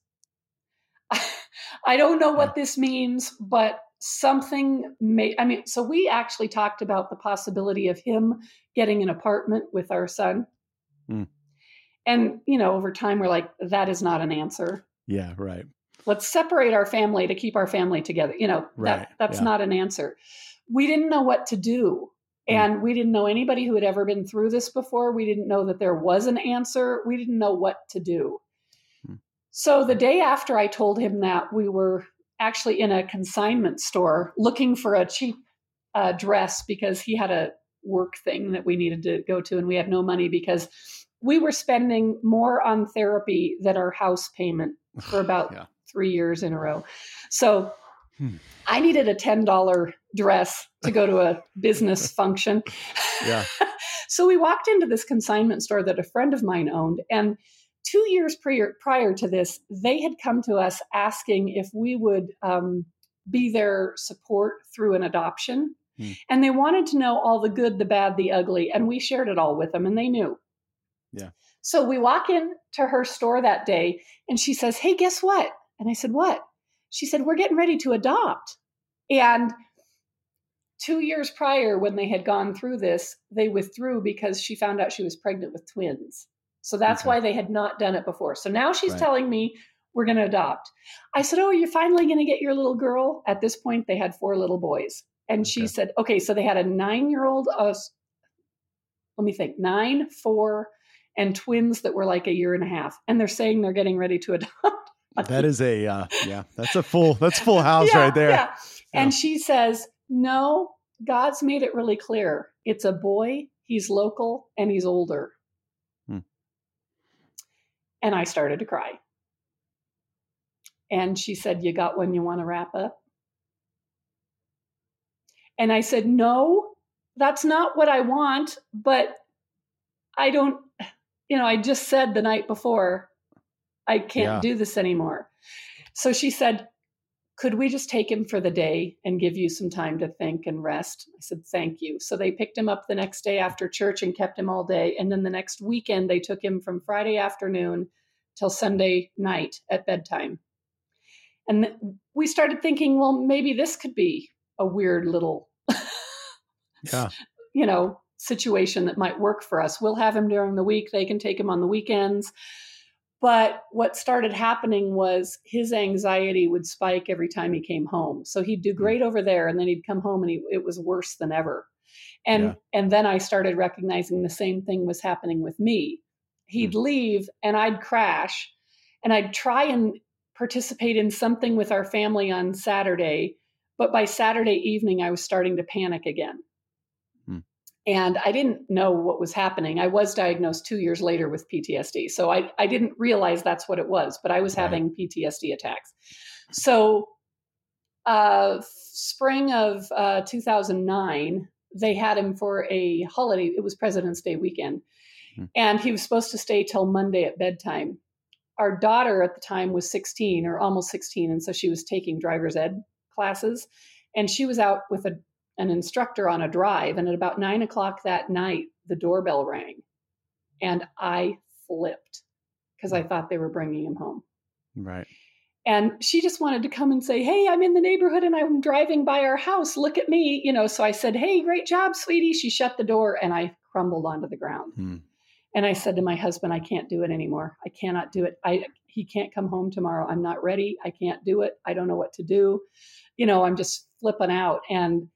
I don't know what this means, but something may, I mean, so we actually talked about the possibility of him getting an apartment with our son. Mm. And, you know, over time, we're like, that is not an answer. Yeah, right. Let's separate our family to keep our family together. You know, right. that, that's yeah. not an answer. We didn't know what to do. Mm. And we didn't know anybody who had ever been through this before. We didn't know that there was an answer. We didn't know what to do. Mm. So the day after I told him that, we were actually in a consignment store looking for a cheap uh, dress because he had a work thing that we needed to go to and we had no money because we were spending more on therapy than our house payment for about yeah. three years in a row. So hmm. I needed a $10 dress to go to a business function. Yeah. so we walked into this consignment store that a friend of mine owned and two years prior, prior to this, they had come to us asking if we would um, be their support through an adoption. Hmm. And they wanted to know all the good, the bad, the ugly. And we shared it all with them, and they knew. Yeah. So we walk into her store that day, and she says, Hey, guess what? And I said, What? She said, We're getting ready to adopt. And two years prior, when they had gone through this, they withdrew because she found out she was pregnant with twins. So that's okay. why they had not done it before. So now she's right. telling me we're going to adopt. I said, Oh, you're finally going to get your little girl. At this point, they had four little boys. And okay. she said, Okay, so they had a nine year old, uh, let me think, nine, four, and twins that were like a year and a half. And they're saying they're getting ready to adopt. that is a, uh, yeah, that's a full, that's full house yeah, right there. Yeah. yeah. And she says, No, God's made it really clear. It's a boy, he's local, and he's older. And I started to cry. And she said, You got one you want to wrap up? And I said, No, that's not what I want, but I don't, you know, I just said the night before, I can't yeah. do this anymore. So she said, could we just take him for the day and give you some time to think and rest? I said, thank you. So they picked him up the next day after church and kept him all day. And then the next weekend, they took him from Friday afternoon till Sunday night at bedtime. And we started thinking, well, maybe this could be a weird little, yeah. you know, situation that might work for us. We'll have him during the week. They can take him on the weekends. But what started happening was his anxiety would spike every time he came home. So he'd do hmm. great over there, and then he'd come home and he, it was worse than ever. And yeah. and then I started recognizing the same thing was happening with me. He'd mm. leave, and I'd crash, and I'd try and participate in something with our family on Saturday. But by Saturday evening, I was starting to panic again and I didn't know what was happening. I was diagnosed two years later with PTSD. So I, I didn't realize that's what it was, but I was right. having PTSD attacks. So, uh, spring of uh, 2009, they had him for a holiday. It was President's Day weekend. Mm-hmm. And he was supposed to stay till Monday at bedtime. Our daughter at the time was 16 or almost 16. And so she was taking driver's ed classes. And she was out with a an instructor on a drive. And at about nine o'clock that night, the doorbell rang. And I flipped because I thought they were bringing him home. Right. And she just wanted to come and say, Hey, I'm in the neighborhood and I'm driving by our house. Look at me. You know, so I said, Hey, great job, sweetie. She shut the door and I crumbled onto the ground. Hmm. And I said to my husband, I can't do it anymore. I cannot do it. I he can't come home tomorrow. I'm not ready. I can't do it. I don't know what to do. You know, I'm just flipping out. And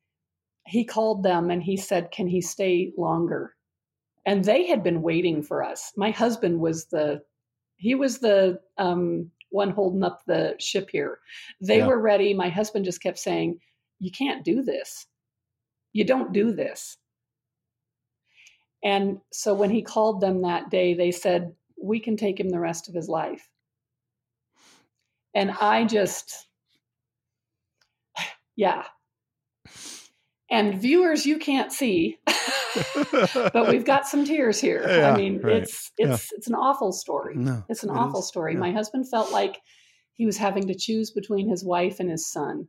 he called them and he said, Can he stay longer? And they had been waiting for us. My husband was the he was the um, one holding up the ship here. They yeah. were ready. My husband just kept saying, You can't do this. You don't do this. And so when he called them that day, they said, We can take him the rest of his life. And I just, yeah, and viewers, you can't see. but we've got some tears here. Yeah, I mean, right. it's it's it's an awful story. No, It's an it awful is. story. Yeah. My husband felt like he was having to choose between his wife and his son.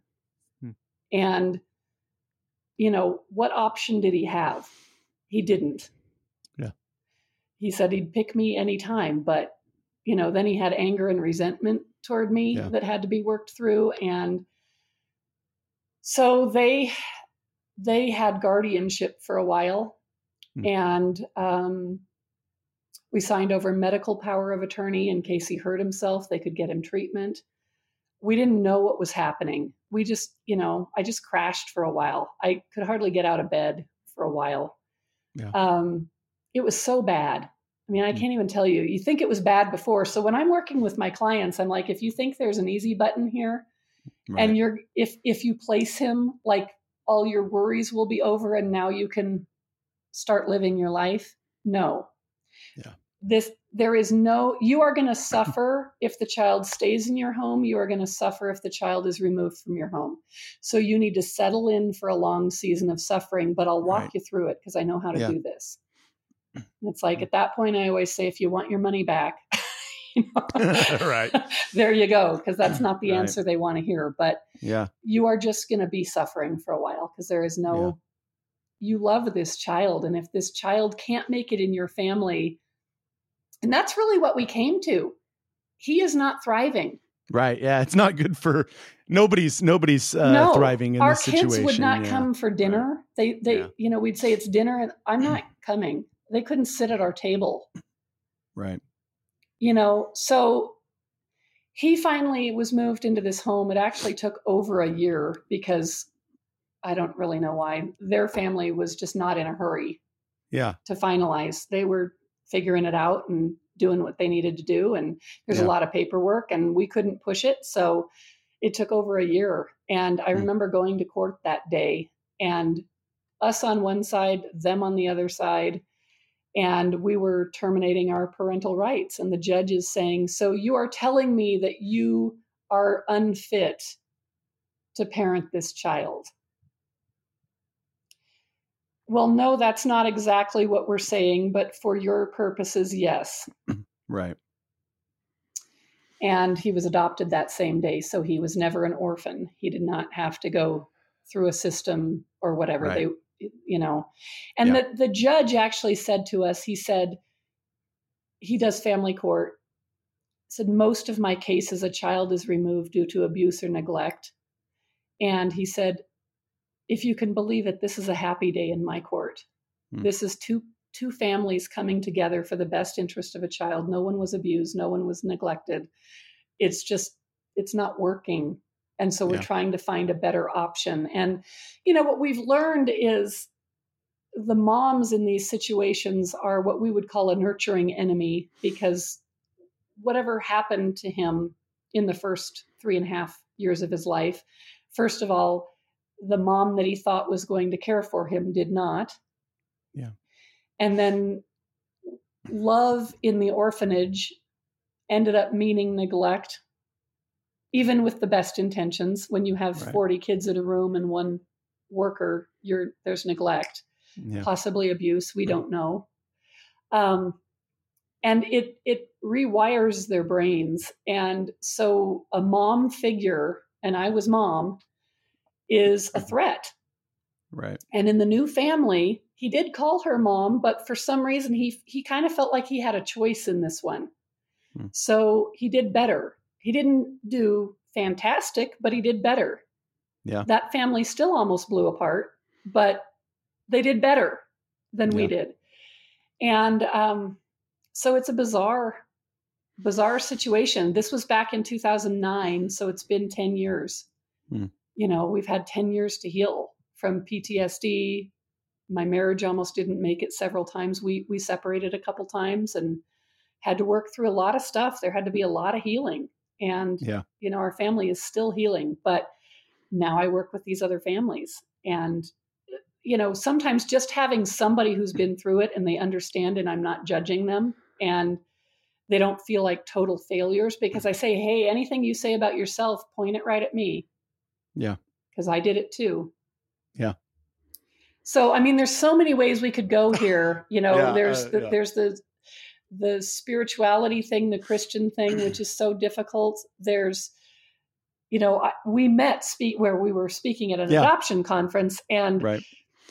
Hmm. And you know, what option did he have? He didn't. Yeah. He said he'd pick me anytime, but you know, then he had anger and resentment toward me Yeah. that had to be worked through and so they they had guardianship for a while Hmm. and um, we signed over medical power of attorney in case he hurt himself they could get him treatment we didn't know what was happening we just you know i just crashed for a while i could hardly get out of bed for a while Yeah. um, it was so bad i mean i Hmm. can't even tell you you think it was bad before so when i'm working with my clients i'm like if you think there's an easy button here Right. and you're if if you place him like all your worries will be over and now you can start living your life? No. Yeah. this there is no you are going to suffer if the child stays in your home. You are going to suffer if the child is removed from your home. So you need to settle in for a long season of suffering but i'll walk Right. you through it because i know how to Yeah. do this. Mm. It's like mm. at that point i always say if you want your money back you know, Right. there you go because that's not the Right. answer they want to hear but yeah. you are just going to be suffering for a while because there is no you love this child and if this child can't make it in your family and that's really what we came to he is not thriving Right. Yeah. It's not good for nobody's nobody's uh, No, thriving in our this kids would not yeah. come for dinner they they Yeah. you know we'd say it's dinner and i'm not coming they couldn't sit at our table Right. You know so he finally was moved into this home it actually took over a year because i don't really know why their family was just not in a hurry Yeah. to finalize they were figuring it out and doing what they needed to do and there's Yeah. a lot of paperwork and we couldn't push it so it took over a year and i Hmm. remember going to court that day and us on one side them on the other side and we were terminating our parental rights and the judge is saying so you are telling me that you are unfit to parent this child well no that's not exactly what we're saying but for your purposes yes Right. and he was adopted that same day so he was never an orphan he did not have to go through a system or whatever Right. they you know. And Yeah. the, the judge actually said to us he said he does family court said most of my cases a child is removed due to abuse or neglect. And he said if you can believe it this is a happy day in my court. Hmm. this is two two families coming together for the best interest of a child. No one was abused. No one was neglected. It's just it's not working and so we're Yeah. trying to find a better option and you know what we've learned is the moms in these situations are what we would call a nurturing enemy because whatever happened to him in the first three and a half years of his life first of all the mom that he thought was going to care for him did not Yeah. and then love in the orphanage ended up meaning neglect even with the best intentions when you have Right. 40 kids in a room and one worker you're there's neglect Yeah. possibly abuse we don't know um, and it it rewires their brains and so a mom figure and i was mom is a threat Right. and in the new family he did call her mom but for some reason he he kind of felt like he had a choice in this one Hmm. so he did better he didn't do fantastic but he did better. Yeah. that family still almost blew apart but they did better than we did. And um, so it's a bizarre bizarre situation. This was back in 2009 so it's been 10 years. Hmm. you know we've had 10 years to heal from ptsd my marriage almost didn't make it several times. We we separated a couple times and had to work through a lot of stuff. There had to be a lot of healing and Yeah. you know our family is still healing but now i work with these other families and you know sometimes just having somebody who's been through it and they understand and i'm not judging them and they don't feel like total failures because i say hey anything you say about yourself point it right at me Yeah. because i did it too Yeah. So I mean, there's so many ways we could go here. You know, Yeah, there's uh, the, yeah. there's the the spirituality thing, the Christian thing, which is so difficult. There's, you know, I, we met speak where we were speaking at an Yeah. adoption conference, and Right.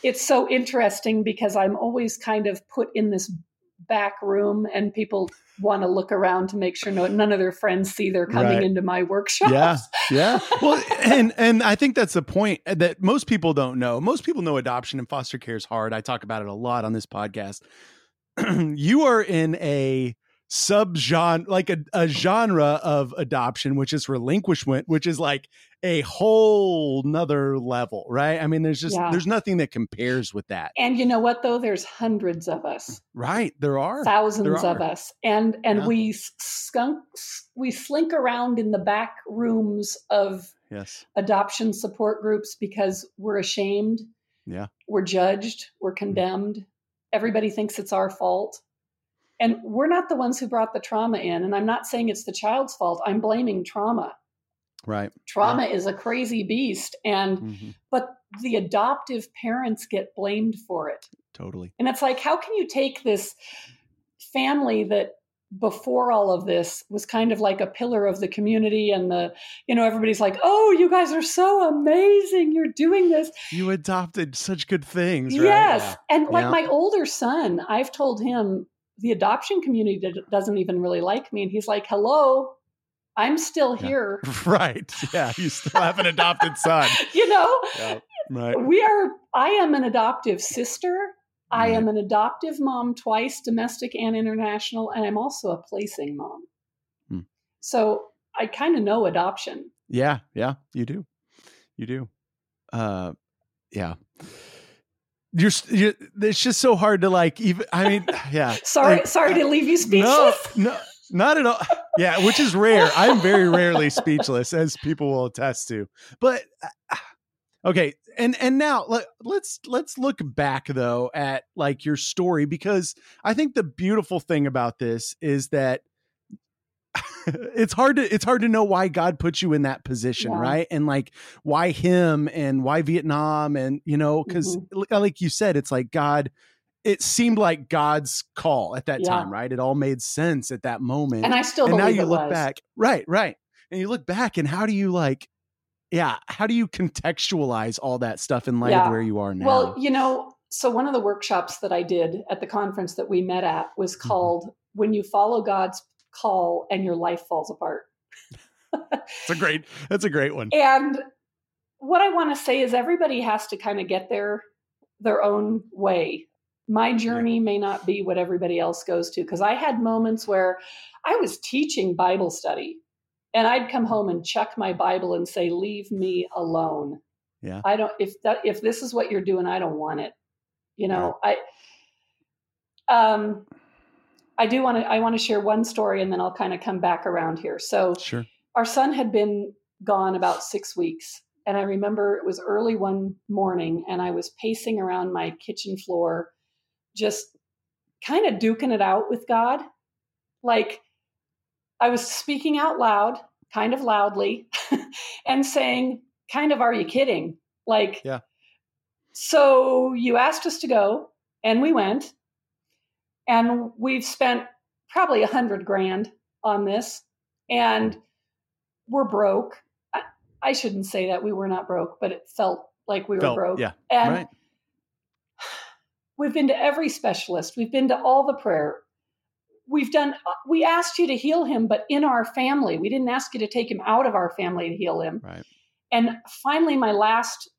it's so interesting because I'm always kind of put in this back room, and people want to look around to make sure no none of their friends see they're coming Right. into my workshop. Yeah. Yeah. Well, and and I think that's the point eh, that most people don't know. Most people know adoption and foster care is hard. I talk about it a lot on this podcast. you are in a subgenre like a, a genre of adoption which is relinquishment which is like a whole nother level right i mean there's just Yeah. there's nothing that compares with that And you know what though? There's hundreds of us. right there are thousands There of us and and Yeah. we skunk we slink around in the back rooms of yes adoption support groups because we're ashamed Yeah. we're judged we're condemned everybody thinks it's our fault. And we're not the ones who brought the trauma in and i'm not saying it's the child's fault. I'm blaming trauma. Right. Trauma is a crazy beast and Mhm. but the adoptive parents get blamed for it. Totally. And it's like, how can you take this family that before all of this was kind of like a pillar of the community and the, you know, everybody's like, oh, you guys are so amazing. You're doing this. you adopted such good things right Yes. And like Yeah. my older son, I've told him the adoption community doesn't even really like me. And he's like, hello, I'm still Yeah. here. right yeah you still have an adopted son you know, yeah right we are, I am an adoptive sister. I am an adoptive mom twice, domestic and international, and I'm also a placing mom. Hmm. So I kind of know adoption. Yeah, yeah, you do. You do. Uh yeah. You're, you're it's just so hard to like even I mean, yeah. Sorry, Like, sorry to leave you No, speechless. no, not at all. Yeah, which is rare. I'm very rarely speechless as people will attest to. But uh, okay, and and now let, let's let's look back though at like your story because I think the beautiful thing about this is that it's hard to it's hard to know why God put you in that position, Yeah. right? And like why him and why Vietnam and you know because Mm-hmm. like you said, it's like God. It seemed like God's call at that Yeah. time, right? It all made sense at that moment. And I still and now you look was. back, right, right, and you look back, and how do you like, yeah, how do you contextualize all that stuff in light Yeah. of where you are now? Well, you know, so one of the workshops that I did at the conference that we met at was Mm-hmm. called "When You Follow God's Call and Your Life Falls Apart." it's a great, that's a great one. And what I want to say is everybody has to kind of get their their own way. My journey may not be what everybody else goes to because I had moments where I was teaching Bible study and I'd come home and chuck my Bible and say, "Leave me alone." Yeah. I don't if that if this is what you're doing, I don't want it. You know, I um I do want to I want to share one story and then I'll kind of come back around here. So Sure. our son had been gone about six weeks. And I remember it was early one morning and I was pacing around my kitchen floor, just kind of duking it out with God. Like I was speaking out loud, kind of loudly, and saying, kind of, are you kidding? Like, Yeah. so you asked us to go and we went and we've spent probably a hundred grand on this and we're broke. I, I shouldn't say that we were not broke, but it felt like we were broke. yeah, And right. we've been to every specialist. We've been to all the prayer. We've done, we asked you to heal him, but in our family. We didn't ask you to take him out of our family to heal him. Right. And finally, my last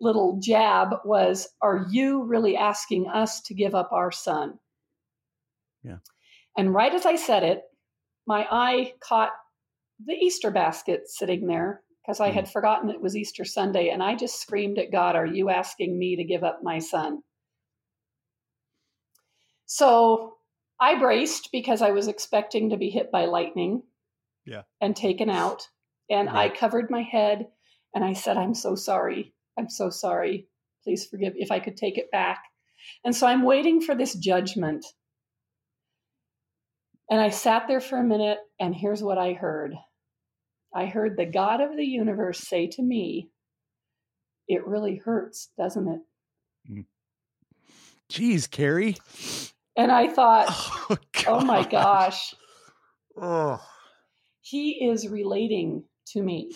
little jab was Are you really asking us to give up our son? Yeah. And right as I said it, my eye caught the Easter basket sitting there because I Mhm. had forgotten it was Easter Sunday. And I just screamed at God, Are you asking me to give up my son? So I braced because I was expecting to be hit by lightning Yeah. and taken out. And I covered my head and I said, I'm so sorry. I'm so sorry. Please forgive if I could take it back. And so I'm waiting for this judgment. And I sat there for a minute, and here's what I heard I heard the God of the universe say to me, It really hurts, doesn't it? Hmm. Jeez, Carrie. And I thought, Oh, oh my gosh, Oh. he is relating to me.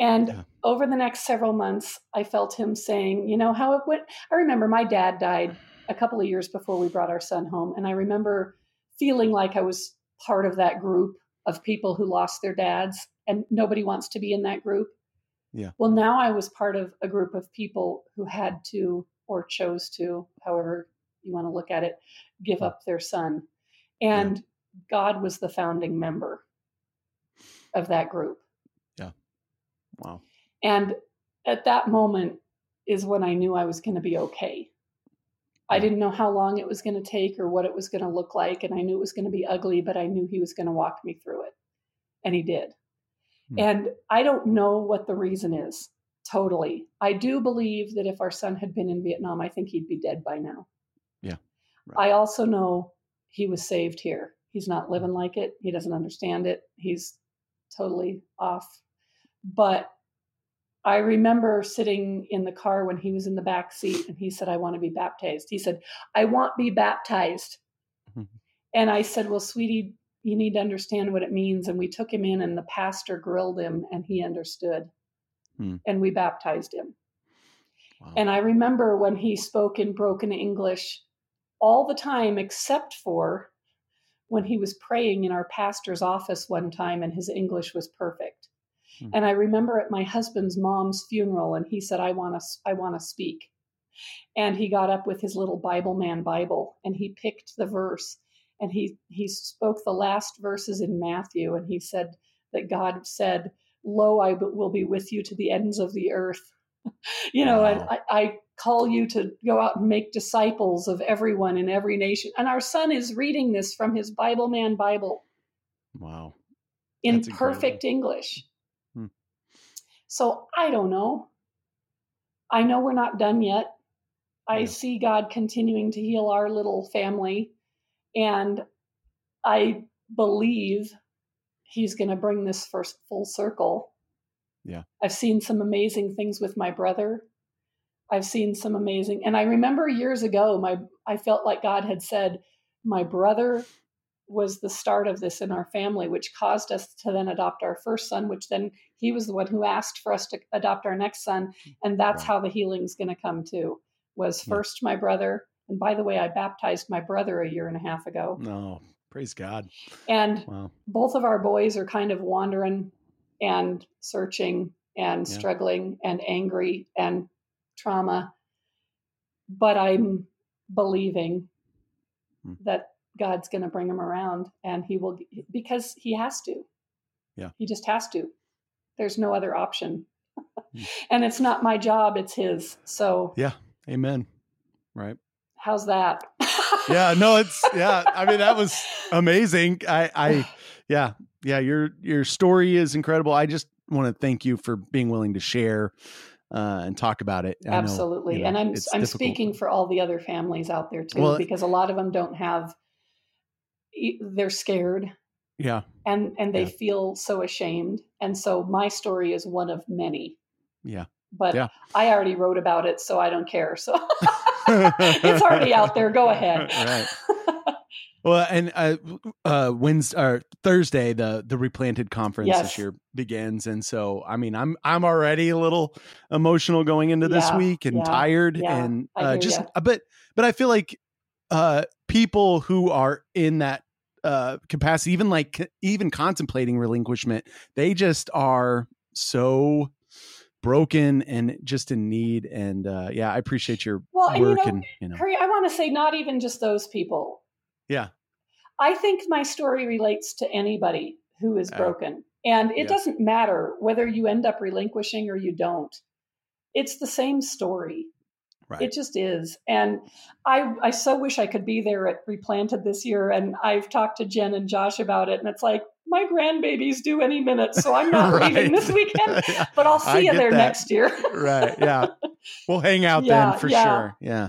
And Yeah. over the next several months, I felt him saying, you know, how it went. I remember my dad died a couple of years before we brought our son home. And I remember feeling like I was part of that group of people who lost their dads, and nobody wants to be in that group. Yeah. Well, now I was part of a group of people who had to or chose to, however you want to look at it, give up their son. And God was the founding member of that group. Yeah. Wow. And at that moment is when I knew I was going to be okay. I didn't know how long it was going to take or what it was going to look like. And I knew it was going to be ugly, but I knew he was going to walk me through it. And he did. Hmm. And I don't know what the reason is totally. I do believe that if our son had been in Vietnam, I think he'd be dead by now. Right. I also know he was saved here. He's not living like it. He doesn't understand it. He's totally off. But I remember sitting in the car when he was in the back seat and he said, I want to be baptized. He said, I want to be baptized. Mhm. And I said, Well, sweetie, you need to understand what it means. And we took him in, and the pastor grilled him, and he understood. Hmm. And we baptized him. Wow. And I remember when he spoke in broken English all the time, except for when he was praying in our pastor's office one time and his English was perfect. Hmm. And I remember at my husband's mom's funeral, and he said, I want to, I want to speak. And he got up with his little Bible man Bible and he picked the verse and he, he spoke the last verses in Matthew and he said that God said, Lo, I will be with you to the ends of the earth. you know, and I, I call you to go out and make disciples of everyone in every nation. And our son is reading this from his Bible man Bible wow. in That's incredible. perfect English. Hmm. So I don't know. I know we're not done yet. I Yeah. see God continuing to heal our little family. And I believe He's going to bring this first full circle. Yeah. I've seen some amazing things with my brother. I've seen some amazing, and I remember years ago, my I felt like God had said, my brother was the start of this in our family, which caused us to then adopt our first son, which then he was the one who asked for us to adopt our next son. And that's Right. how the healing's going to come too. Was Yeah. first my brother. And by the way, I baptized my brother a year and a half ago. No. Praise God. And Wow. both of our boys are kind of wandering and searching and Yeah. struggling and angry and trauma. But I'm believing Hmm. that God's going to bring him around and he will, because he has to. Yeah. He just has to. There's no other option. Hmm. and it's not my job, it's his. So, Yeah. Amen. Right. how's that? Yeah. No, it's yeah. I mean, that was amazing. I I yeah. Yeah, your your story is incredible. I just want to thank you for being willing to share uh, and talk about it. I know, Absolutely. you know, and I'm I'm difficult. speaking for all the other families out there too Well, because a lot of them don't have they're scared Yeah. and and they Yeah. feel so ashamed. And so my story is one of many. Yeah. But Yeah. I already wrote about it so I don't care. So it's already out there. Go ahead. right. Well, and uh, uh, Wednesday or Thursday, the the replanted conference Yes. this year begins, and so I mean, I'm I'm already a little emotional going into this Yeah, week and yeah, tired, yeah, and uh, just ya. a bit. But I feel like uh, people who are in that uh, capacity, even like even contemplating relinquishment, they just are so broken and just in need. And uh, yeah, I appreciate your Well, and you know, and you know, Curry, I want to say not even just those people. Yeah, I think my story relates to anybody who is Uh, broken. And it yeah. doesn't matter whether you end up relinquishing or you don't. It's the same story. right. It just is. And I I so wish I could be there at Replanted this year. And I've talked to Jen and Josh about it. And it's like, my grandbaby's due any minute. So I'm not leaving this weekend. But I'll I see you there that. next year. right yeah we'll hang out Yeah, then for yeah. sure yeah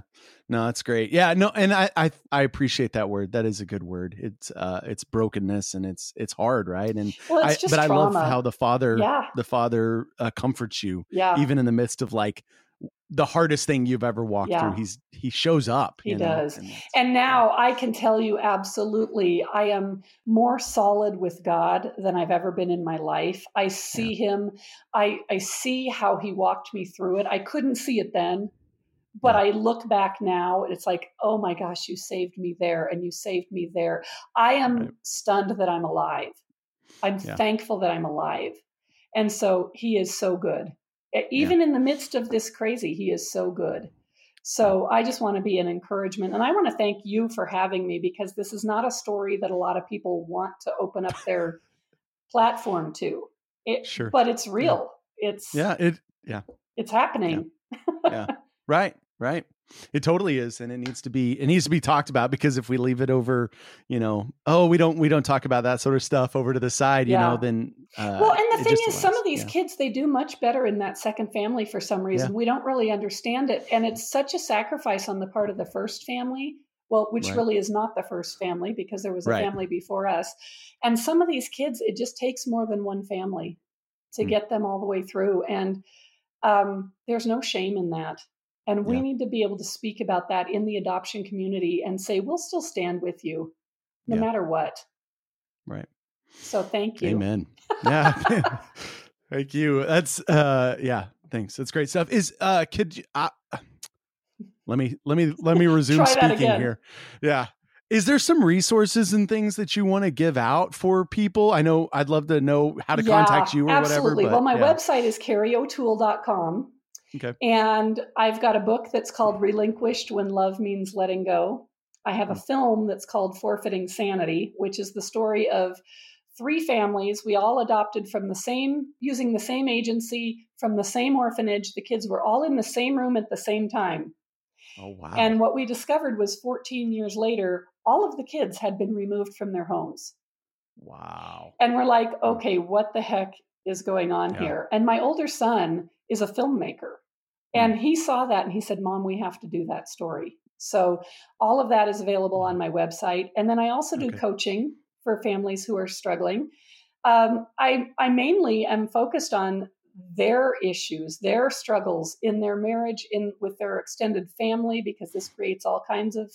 no that's great yeah no and I, I i appreciate that word that is a good word it's uh it's brokenness and it's it's hard right and Well, i it's but i love how the father yeah. the father uh, comforts you Yeah. even in the midst of like the hardest thing you've ever walked Yeah. through. He's he shows up. He you know, does. and And now I can tell you absolutely, I am more solid with God than I've ever been in my life. I see Him. I I see how He walked me through it. I couldn't see it then, but I look back now. and It's like, oh my gosh, you saved me there, and you saved me there. I am Right. stunned that I'm alive. I'm Yeah. thankful that I'm alive, and so He is so good. Even in the midst of this crazy, He is so good. So I just want to be an encouragement. And I want to thank you for having me because this is not a story that a lot of people want to open up their platform to. It, Sure. But it's real. It's yeah, it yeah. it's happening. yeah. right, right. It totally is, and it needs to be it needs to be talked about because if we leave it over, you know, oh, we don't we don't talk about that sort of stuff over to the side, you Yeah. know, then uh, well, and the thing is, some of these yeah. kids they do much better in that second family for some reason. We don't really understand it, and it's such a sacrifice on the part of the first family. Well, which Right. really is not the first family because there was a Right. family before us. And some of these kids, it just takes more than one family to Hmm. get them all the way through. And um, there's no shame in that. And we Yeah. need to be able to speak about that in the adoption community and say, we'll still stand with you no Yeah. matter what. Right. So thank you. Amen. Yeah. Thank you. That's uh yeah, thanks. That's great stuff. Is uh could you uh, let me let me let me resume speaking here. Yeah. Is there some resources and things that you want to give out for people? I know I'd love to know how to contact you or whatever. absolutely. whatever. well, my yeah. website is carrieotoole.com. Okay. And I've got a book that's called Relinquished When Love Means Letting Go. I have a Hmm. film that's called Forfeiting Sanity, which is the story of three families. We all adopted from the same, using the same agency, from the same orphanage. The kids were all in the same room at the same time. Oh wow. And what we discovered was 14 years later, all of the kids had been removed from their homes. wow. And we're like, okay, what the heck is going on Yeah. here? And my older son is a filmmaker. And he saw that and he said, Mom, we have to do that story. So all of that is available on my website. And then I also do Okay. coaching for families who are struggling. Um, I, I mainly am focused on their issues, their struggles in their marriage, in with their extended family, because this creates all kinds of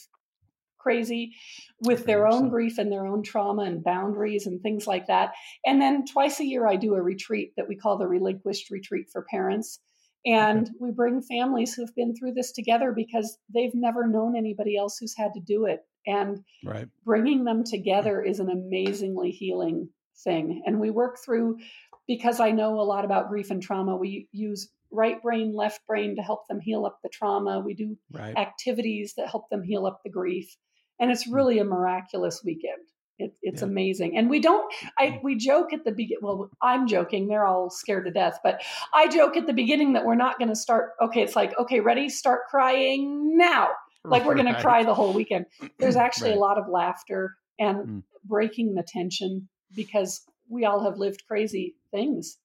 crazy with their own 100%. grief and their own trauma and boundaries and things like that. And then twice a year, I do a retreat that we call the Relinquished Retreat for Parents. And we bring families who've been through this together because they've never known anybody else who's had to do it. And Right. bringing them together is an amazingly healing thing. And we work through, because I know a lot about grief and trauma, we use right brain, left brain to help them heal up the trauma. We do Right. activities that help them heal up the grief. And it's hmm. really a miraculous weekend. It, it's Yeah. amazing. And we don't, I, we joke at the beginning, well, I'm joking. They're all scared to death, but I joke at the beginning that we're not going to start. Okay. It's like, okay, ready, start crying now. Like we're going to cry the whole weekend. There's actually Right. a lot of laughter and Mm. breaking the tension because we all have lived crazy things.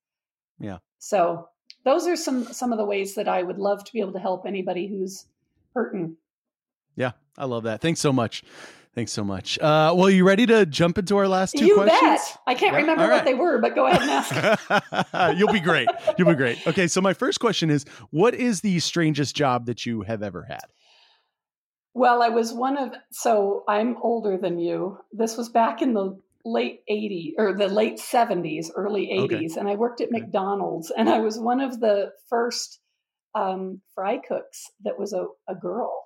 Yeah. So those are some some of the ways that I would love to be able to help anybody who's hurting. Yeah, I love that. Thanks so much. Thanks so much. Uh, well, you ready to jump into our last two you questions? bet. I can't Yeah, remember all what they were, but go ahead and ask. You'll be great. You'll be great. Okay, so my first question is what is the strangest job that you have ever had? well, I was one of so I'm older than you. This was back in the late 80s or the late 70s, early 80s, Okay. and I worked at Okay. McDonald's and I was one of the first um, fry cooks that was a, a girl.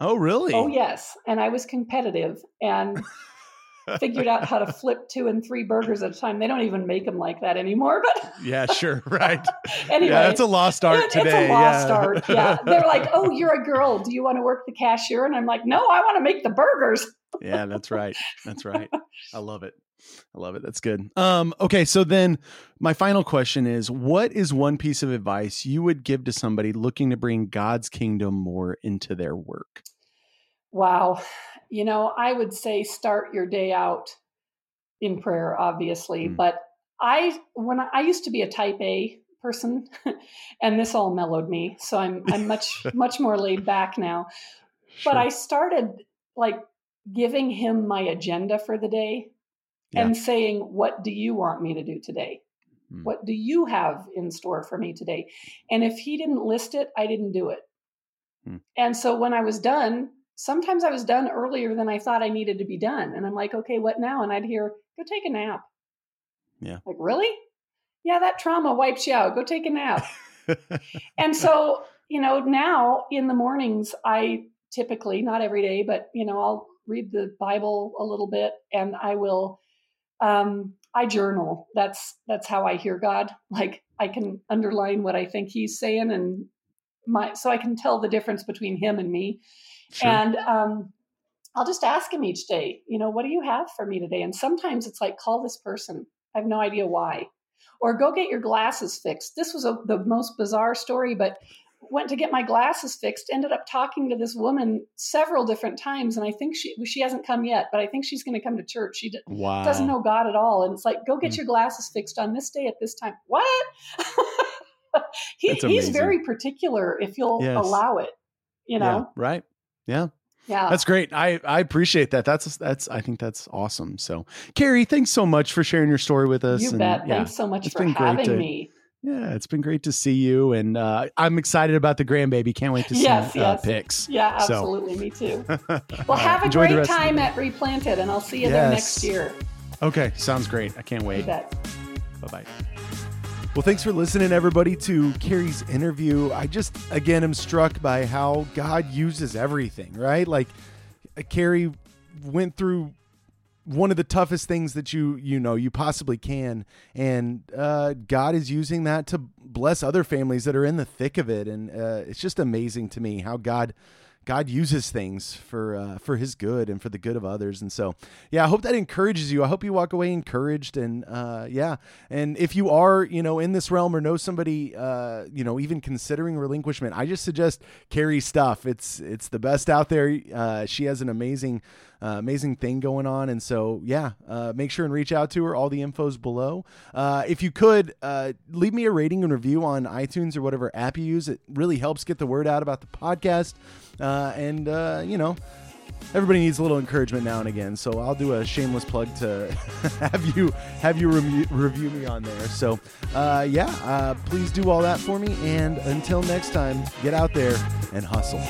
Oh, really? Oh yes, and I was competitive and figured out how to flip two and three burgers at a time. They don't even make them like that anymore. But yeah, sure. Right. anyway, yeah, it's a lost art it- today. It's a lost yeah. art. Yeah, they're like, "Oh, you're a girl. Do you want to work the cashier?" And I'm like, "No, I want to make the burgers." yeah, that's right. That's right. I love it. I love it. That's good. Um, okay, so then my final question is what is one piece of advice you would give to somebody looking to bring God's kingdom more into their work? Wow, you know, I would say start your day out in prayer, obviously, Mm. but I when I, I used to be a Type A person, and this all mellowed me, so I'm I'm much much more laid back now. but I started like giving him my agenda for the day Yeah. and saying, What do you want me to do today? Hmm. What do you have in store for me today? And if he didn't list it, I didn't do it. Hmm. And so when I was done, sometimes I was done earlier than I thought I needed to be done. And I'm like, okay, what now? And I'd hear, go take a nap. Yeah. Like, really? Yeah, that trauma wipes you out. Go take a nap. and so, you know, now in the mornings, I typically, not every day, but, you know, I'll read the Bible a little bit and I will um I journal. That's that's how I hear God. Like I can underline what I think he's saying and my so I can tell the difference between him and me. Sure. And um I'll just ask him each day, you know, what do you have for me today? And sometimes it's like call this person. I have no idea why. Or go get your glasses fixed. This was a, the most bizarre story, but went to get my glasses fixed ended up talking to this woman several different times and i think she she hasn't come yet but i think she's going to come to church she d- wow. doesn't know god at all and it's like go get mm. your glasses fixed on this day at this time what he, he's very particular if you'll yes. allow it you know yeah, right yeah yeah. That's great. I, I appreciate that. That's that's I think that's awesome. So Carrie, thanks so much for sharing your story with us. You and, bet. Yeah, thanks so much for having to, me. Yeah, it's been great to see you, and uh, I'm excited about the grandbaby. Can't wait to see yes, uh, yes. pics. Yeah, absolutely. So. Me too. Well, have a great time at Replanted, and I'll see you yes. there next year. Okay, sounds great. I can't wait. Bye bye. Well, thanks for listening, everybody, to Carrie's interview. I just, again, am struck by how God uses everything, right? Like, Carrie went through one of the toughest things that you you know you possibly can and uh, god is using that to bless other families that are in the thick of it and uh, it's just amazing to me how god God uses things for uh, for His good and for the good of others, and so yeah, I hope that encourages you. I hope you walk away encouraged, and uh, yeah, and if you are you know in this realm or know somebody uh, you know even considering relinquishment, I just suggest Carrie stuff. It's it's the best out there. Uh, she has an amazing uh, amazing thing going on. And so, yeah, uh, make sure and reach out to her. All the info's below. Uh, if you could, uh, leave me a rating and review on iTunes or whatever app you use. It really helps get the word out about the podcast. Uh, and, uh, you know, everybody needs a little encouragement now and again. So I'll do a shameless plug to have you have you re- review me on there. So uh, yeah, uh, please do all that for me. And until next time, get out there and hustle.